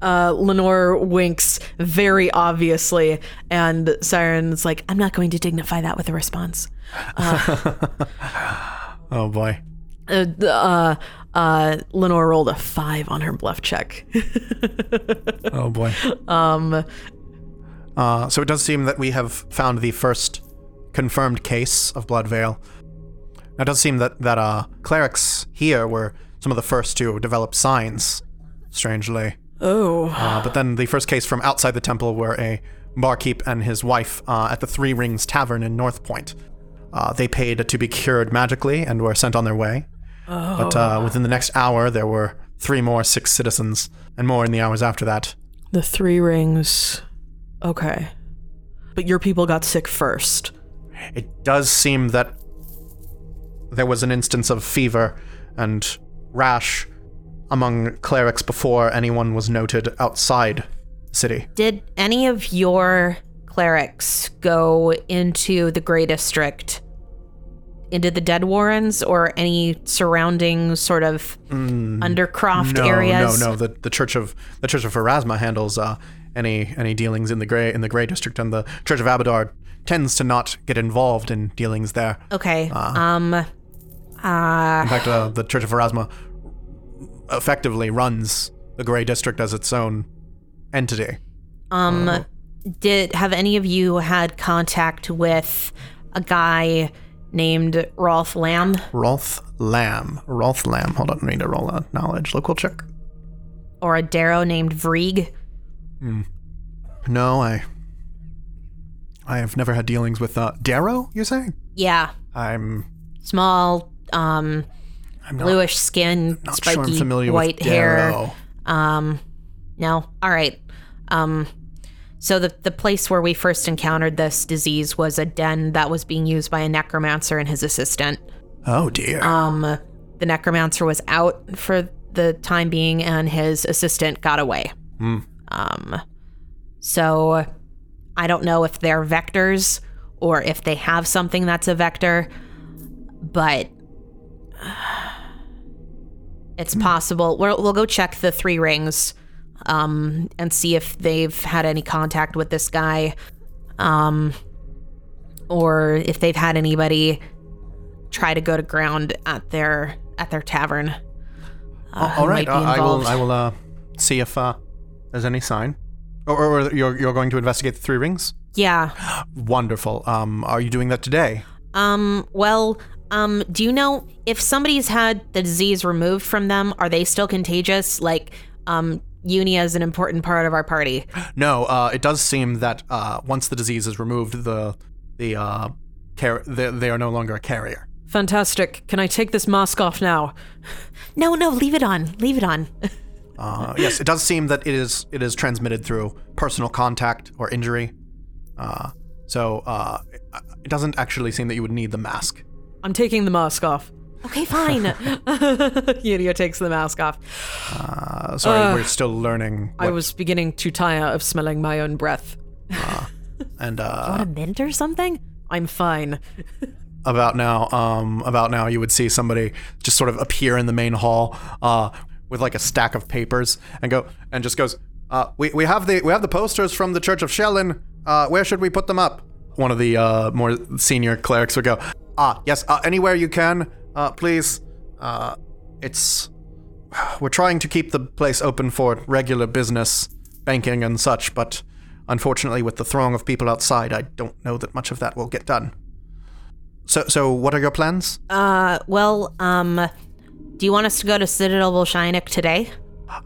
Uh, Lenore winks very obviously, and Siren's like, I'm not going to dignify that with a response. Oh boy. Uh, uh, uh, Lenore rolled a five on her bluff check. Oh boy. um. Uh, so it does seem that we have found the first confirmed case of Blood Veil. Now, it does seem that that uh, clerics here were some of the first to develop signs. Strangely, Oh, uh, but then the first case from outside the temple were a barkeep and his wife uh, at the Three Rings Tavern in North Point. Uh, they paid to be cured magically and were sent on their way. But uh, within the next hour, there were three more sick citizens, and more in the hours after that. the three rings. Okay, but your people got sick first. It does seem that there was an instance of fever and rash among clerics before anyone was noted outside the city. Did any of your clerics go into the Grey District, into the Dead Warrens, or any surrounding sort of undercroft No, areas? no, no. The the Church of the Church of Pharasma handles uh, any any dealings in the gray in the Gray District, and the Church of Abadar tends to not get involved in dealings there. Okay. um. In fact, uh, the Church of Pharasma effectively runs the Gray District as its own entity. Um. Did have any of you had contact with a guy named Rolth Lamm Rolth Lamm. Rolth Lamm. Hold on, I need to roll a knowledge local check. or a derro named Vreeg? No, I. I have never had dealings with uh, derro. You're saying? Yeah. I'm. Small, um, I'm not, bluish skin, not sure I'm spiky familiar white hair. Um, no. All right. Um, so the the place where we first encountered this disease was a den that was being used by a necromancer and his assistant. Oh dear. Um, the necromancer was out for the time being, and his assistant got away. Um, so I don't know if they're vectors or if they have something that's a vector, but it's possible. We'll, we'll go check the three rings um, and see if they've had any contact with this guy, um, or if they've had anybody try to go to ground at their at their tavern. Uh, All right, uh, I will. I will uh, see if uh, there's any sign. Or, or, or you're you're going to investigate the three rings. Yeah. Wonderful. Um, are you doing that today? Um. Well. Um. Do you know if somebody's had the disease removed from them? Are they still contagious? Like, um, Unia is an important part of our party. No. Uh, it does seem that uh, once the disease is removed, the the uh, car- they, they are no longer a carrier. Fantastic. Can I take this mask off now? No, no, leave it on. Leave it on. Uh, yes, it does seem that it is it is transmitted through personal contact or injury. Uh, so uh, it doesn't actually seem that you would need the mask. I'm taking the mask off. okay, fine. Unia takes the mask off. Uh, sorry, we're still learning. I was beginning to tire of smelling my own breath. and uh, Want a mint or something? I'm fine. about now um about now you would see somebody just sort of appear in the main hall uh with like a stack of papers and go and just goes uh we, we have the we have the posters from the church of Shelyn uh where should we put them up one of the uh more senior clerics would go ah yes uh, anywhere you can uh please uh it's we're trying to keep the place open for regular business, banking and such, but unfortunately, with the throng of people outside, I don't know that much of that will get done. So, so what are your plans? Uh, well, um, do you want us to go to Citadel Volshyenek today?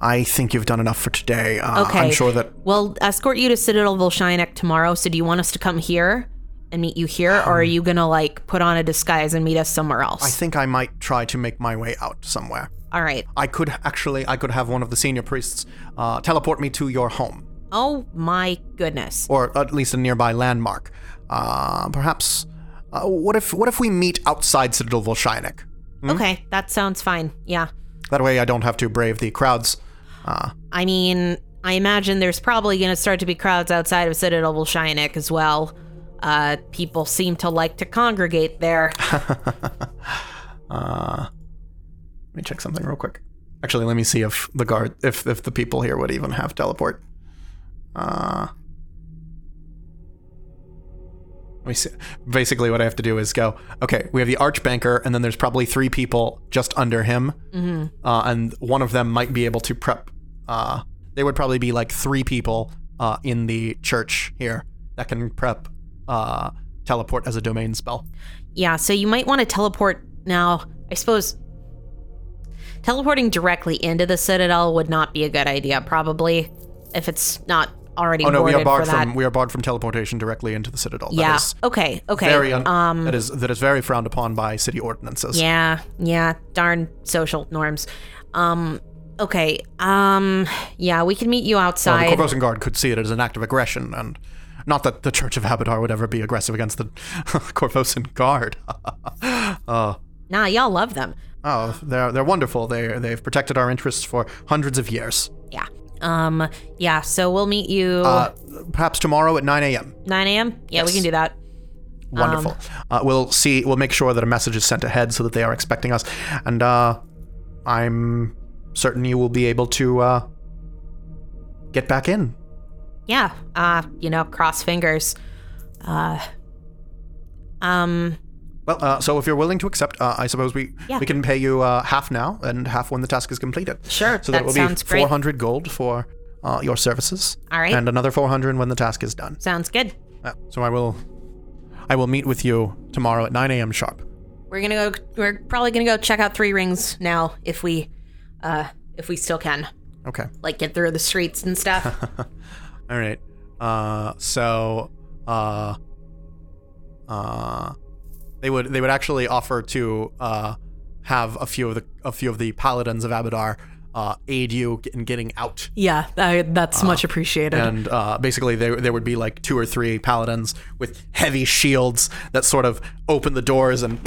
I think you've done enough for today. Uh, Okay. I'm sure that We'll escort you to Citadel Volshyenek tomorrow. So do you want us to come here and meet you here, or are you gonna like put on a disguise and meet us somewhere else? I think I might try to make my way out somewhere. All right. I could actually, I could have one of the senior priests uh, teleport me to your home, Oh my goodness. or at least a nearby landmark. Uh, perhaps. Uh, what if, what if we meet outside Citadel Volshyenek? Okay, that sounds fine. Yeah. That way, I don't have to brave the crowds. Uh, I mean, I imagine there's probably going to start to be crowds outside of Citadel Volshyenek as well. Uh, people seem to like to congregate there. uh, let me check something real quick. Actually, let me see if the guard, if if the people here would even have teleport. Uh, let me see. Basically, what I have to do is go. Okay, we have the archbanker, and then there's probably three people just under him, mm-hmm. uh, and one of them might be able to prep. Uh, there would probably be like three people uh, in the church here that can prep uh, teleport as a domain spell. yeah, so you might want to teleport now. I suppose teleporting directly into the Citadel would not be a good idea, probably, if it's not already Oh no, we are barred from we are barred from teleportation directly into the citadel. yeah. That is okay. Okay. very un- um. that is that is very frowned upon by city ordinances. Yeah, yeah, darn social norms. Um, okay, um, yeah, we can meet you Well, outside. the Korvosan Guard could see it as an act of aggression, and not that the Church of Abadar would ever be aggressive against the Korvosan Guard. uh, nah, y'all love them. oh, they're they're wonderful. They they've protected our interests for hundreds of years. Yeah. Um, yeah, so we'll meet you Uh, perhaps tomorrow at 9 a.m. 9 a.m. Yeah, we can do that. Wonderful. uh, we'll see. We'll make sure that a message is sent ahead so that they are expecting us, and uh, I'm certain you will be able to uh, get back in. Yeah, uh, you know, cross fingers. Uh, um, Well, uh, so if you're willing to accept, uh, I suppose we Yeah. we can pay you uh, half now and half when the task is completed. Sure, So that, that will sounds be great. 400 gold for uh, your services. All right. And another 400 when the task is done. sounds good. Uh, so I will, I will meet with you tomorrow at 9 a.m. sharp. We're gonna go, we're probably gonna go check out Three Rings now if we, uh, if we still can. Okay. Like, get through the streets and stuff. All right. Uh, so, uh, uh, they would they would actually offer to uh, have a few of the a few of the paladins of Abadar uh, aid you in getting out. Yeah, I, that's much appreciated. And uh, basically, there there would be like two or three paladins with heavy shields that sort of open the doors and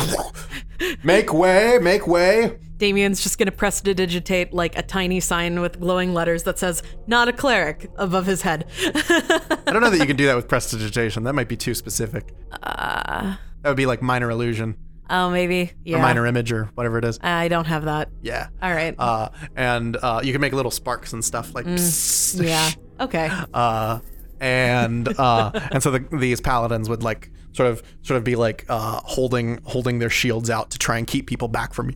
make way, make way. Damien's just gonna prestidigitate like a tiny sign with glowing letters that says "Not a cleric" above his head. I don't know that you can do that with prestidigitation. That might be too specific. Uh, That would be like minor illusion oh, maybe. Yeah. or minor image or whatever it is. I don't have that. Yeah. All right. Uh, and uh, you can make little sparks and stuff like. psst. yeah. Okay. Uh, and uh, and so the, these paladins would like sort of sort of be like uh, holding holding their shields out to try and keep people back from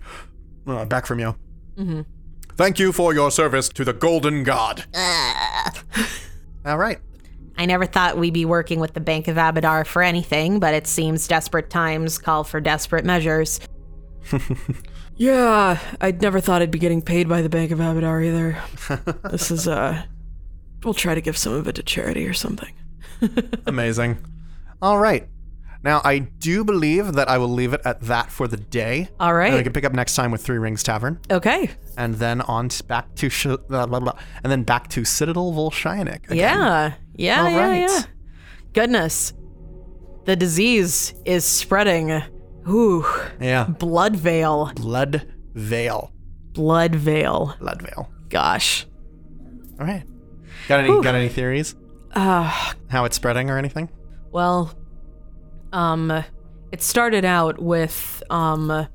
uh, back from you. Mm-hmm. Thank you for your service to the Golden God. All right. I never thought we'd be working with the Bank of Abadar for anything, but it seems desperate times call for desperate measures. Yeah, I'd never thought I'd be getting paid by the Bank of Abadar either. this is uh, we'll try to give some of it to charity or something. Amazing. All right. Now I do believe that I will leave it at that for the day. All right. And we can pick up next time with Three Rings Tavern, Okay. and then on back to sh- blah, blah, blah, and then back to Citadel Volshyenek. Yeah. Yeah. All yeah. right. Yeah. Goodness, the disease is spreading. Ooh, Yeah. blood veil. Blood Veil. Blood veil. Blood Veil. Gosh. All right. Got any got any theories? Uh, How it's spreading or anything? well, um, it started out with um,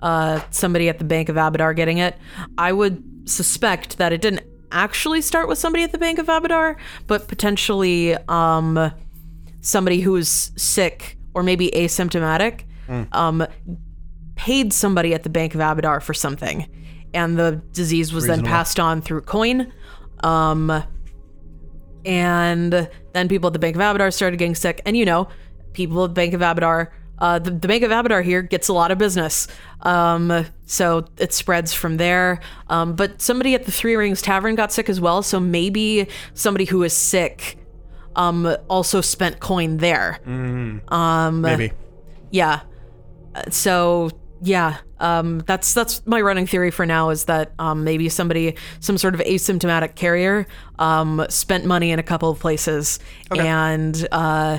uh, somebody at the Bank of Abadar getting it. I would suspect that it didn't actually start with somebody at the Bank of Abadar, but potentially um, somebody who is sick or maybe asymptomatic um, paid somebody at the Bank of Abadar for something. and the disease was then passed on through coin. Um, and then people at the Bank of Abadar started getting sick. And you know, people at the Bank of Abadar, uh, the, the Bank of Abadar here gets a lot of business. Um, so it spreads from there. Um, but somebody at the Three Rings Tavern got sick as well. So maybe somebody who is sick um, also spent coin there. Um, Maybe. yeah. So yeah, um, that's that's my running theory for now is that um, maybe somebody, some sort of asymptomatic carrier, um, spent money in a couple of places, and uh,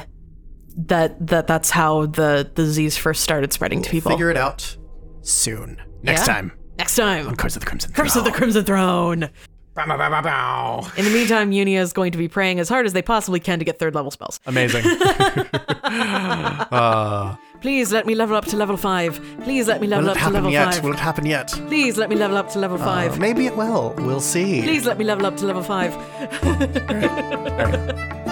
that that that's how the, the disease first started spreading to people. Figure it out soon. Next Yeah. time. Next time, Curse of the Crimson Curse of the Crimson Throne. Bow, bow, bow. In the meantime, Unia is going to be praying as hard as they possibly can to get third level spells. Amazing. uh, Please let me level up to level five. Please let me level up to level yet? five. Will it happen yet? Please let me level up to level five. Uh, maybe it will. We'll see. Please let me level up to level five.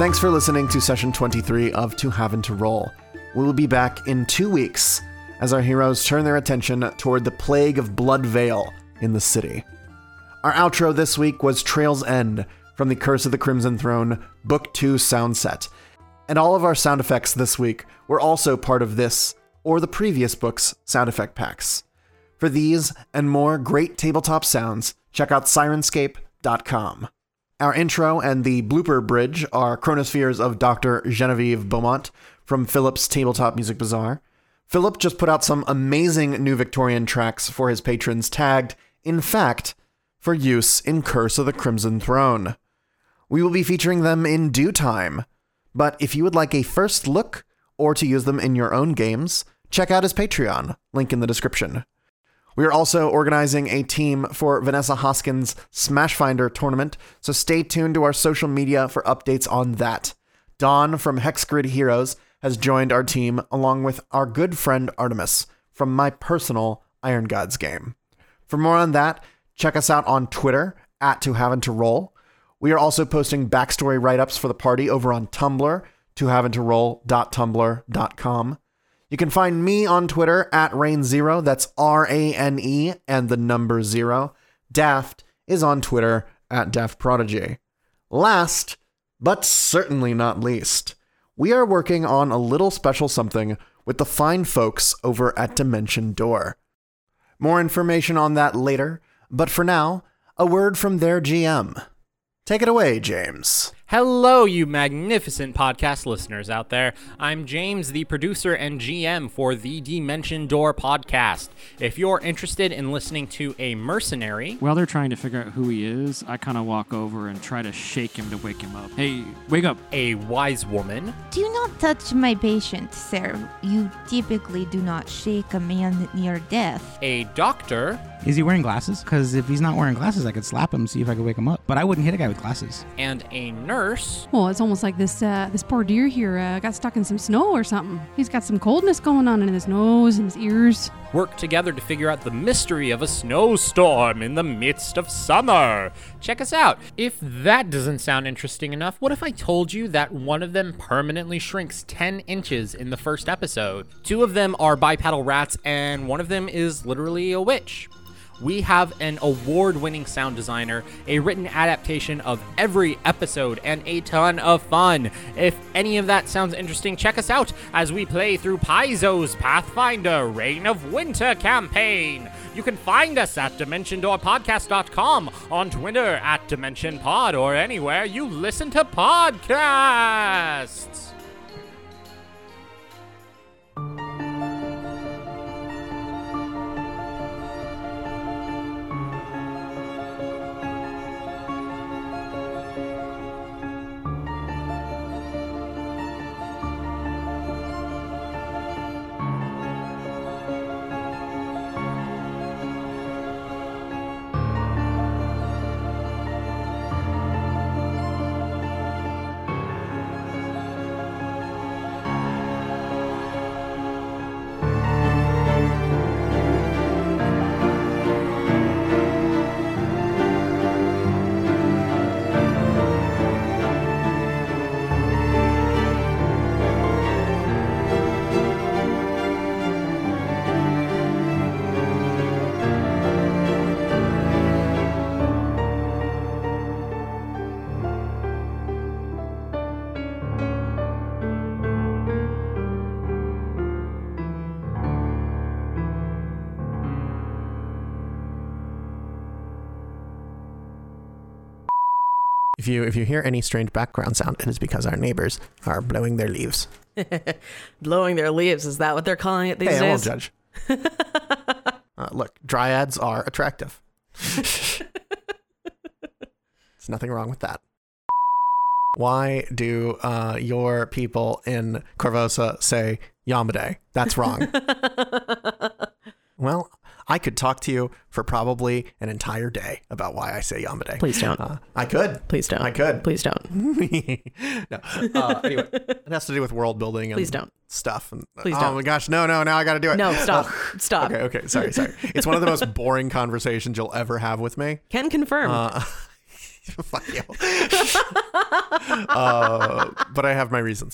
Thanks for listening to session 23 of To Have and to Roll. We will be back in two weeks as our heroes turn their attention toward the plague of Blood Veil in the city. Our outro this week was Trail's End from the Curse of the Crimson Throne Book 2 sound set. And all of our sound effects this week were also part of this or the previous book's sound effect packs. For these and more great tabletop sounds, check out Syrinscape.com. Our intro and the blooper bridge are Chronospheres of Dr. Genevieve Beaumont from Philip's Tabletop Music Bazaar. Philip just put out some amazing new Victorian tracks for his patrons tagged, in fact, for use in Curse of the Crimson Throne. We will be featuring them in due time, but if you would like a first look or to use them in your own games, check out his Patreon, link in the description. We are also organizing a team for Vanessa Hoskins' Smash Finder tournament, so stay tuned to our social media for updates on that. Don from Hexgrid Heroes has joined our team along with our good friend Artemis from my personal Iron Gods game. For more on that, check us out on Twitter at To Have and to Roll. We are also posting backstory write ups for the party over on Tumblr, tohavingtoroll.tumblr.com. You can find me on Twitter at Rane0, that's R A N E and the number zero. Daft is on Twitter at Daft Prodigy. Last, but certainly not least, we are working on a little special something with the fine folks over at Dimension Door. More information on that later, but for now, a word from their GM. Take it away, James. Hello, you magnificent podcast listeners out there. I'm James, the producer and GM for the Dimension Door podcast. If you're interested in listening to a mercenary, While they're trying to figure out who he is, I kind of walk over and try to shake him to wake him up. Hey, wake up! a wise woman, Do not touch my patient, sir. You typically do not shake a man near death. a doctor, Is he wearing glasses? Because if he's not wearing glasses, I could slap him, see if I could wake him up. But I wouldn't hit a guy with glasses. and a nurse. Well, it's almost like this uh, this poor deer here uh, got stuck in some snow or something. He's got some coldness going on in his nose and his ears. work together to figure out the mystery of a snowstorm in the midst of summer. Check us out. If that doesn't sound interesting enough, what if I told you that one of them permanently shrinks 10 inches in the first episode? Two of them are bipedal rats, and one of them is literally a witch. We have an award winning sound designer, a written adaptation of every episode, and a ton of fun. If any of that sounds interesting, check us out as we play through Paizo's Pathfinder Reign of Winter campaign. You can find us at DimensionDoorPodcast.com, on Twitter at DimensionPod, or anywhere you listen to podcasts. You if you hear any strange background sound, it is because our neighbors are blowing their leaves. Blowing their leaves. Is that what they're calling it these hey, I won't judge. uh, look, dryads are attractive. There's nothing wrong with that. Why do uh, your people in Korvosa say Yamade? That's wrong. well, I could talk to you for probably an entire day about why I say Yamade. Please don't. Uh, I could. Please don't. I could. Please don't. no. Uh, anyway, it has to do with world building and Please don't. stuff. And, Please oh don't. my gosh, no, no, now I got to do it. No, stop. Oh, Stop. Okay, okay, sorry, sorry. It's one of the most boring conversations you'll ever have with me. Can confirm. Uh, fuck you. uh, but I have my reasons.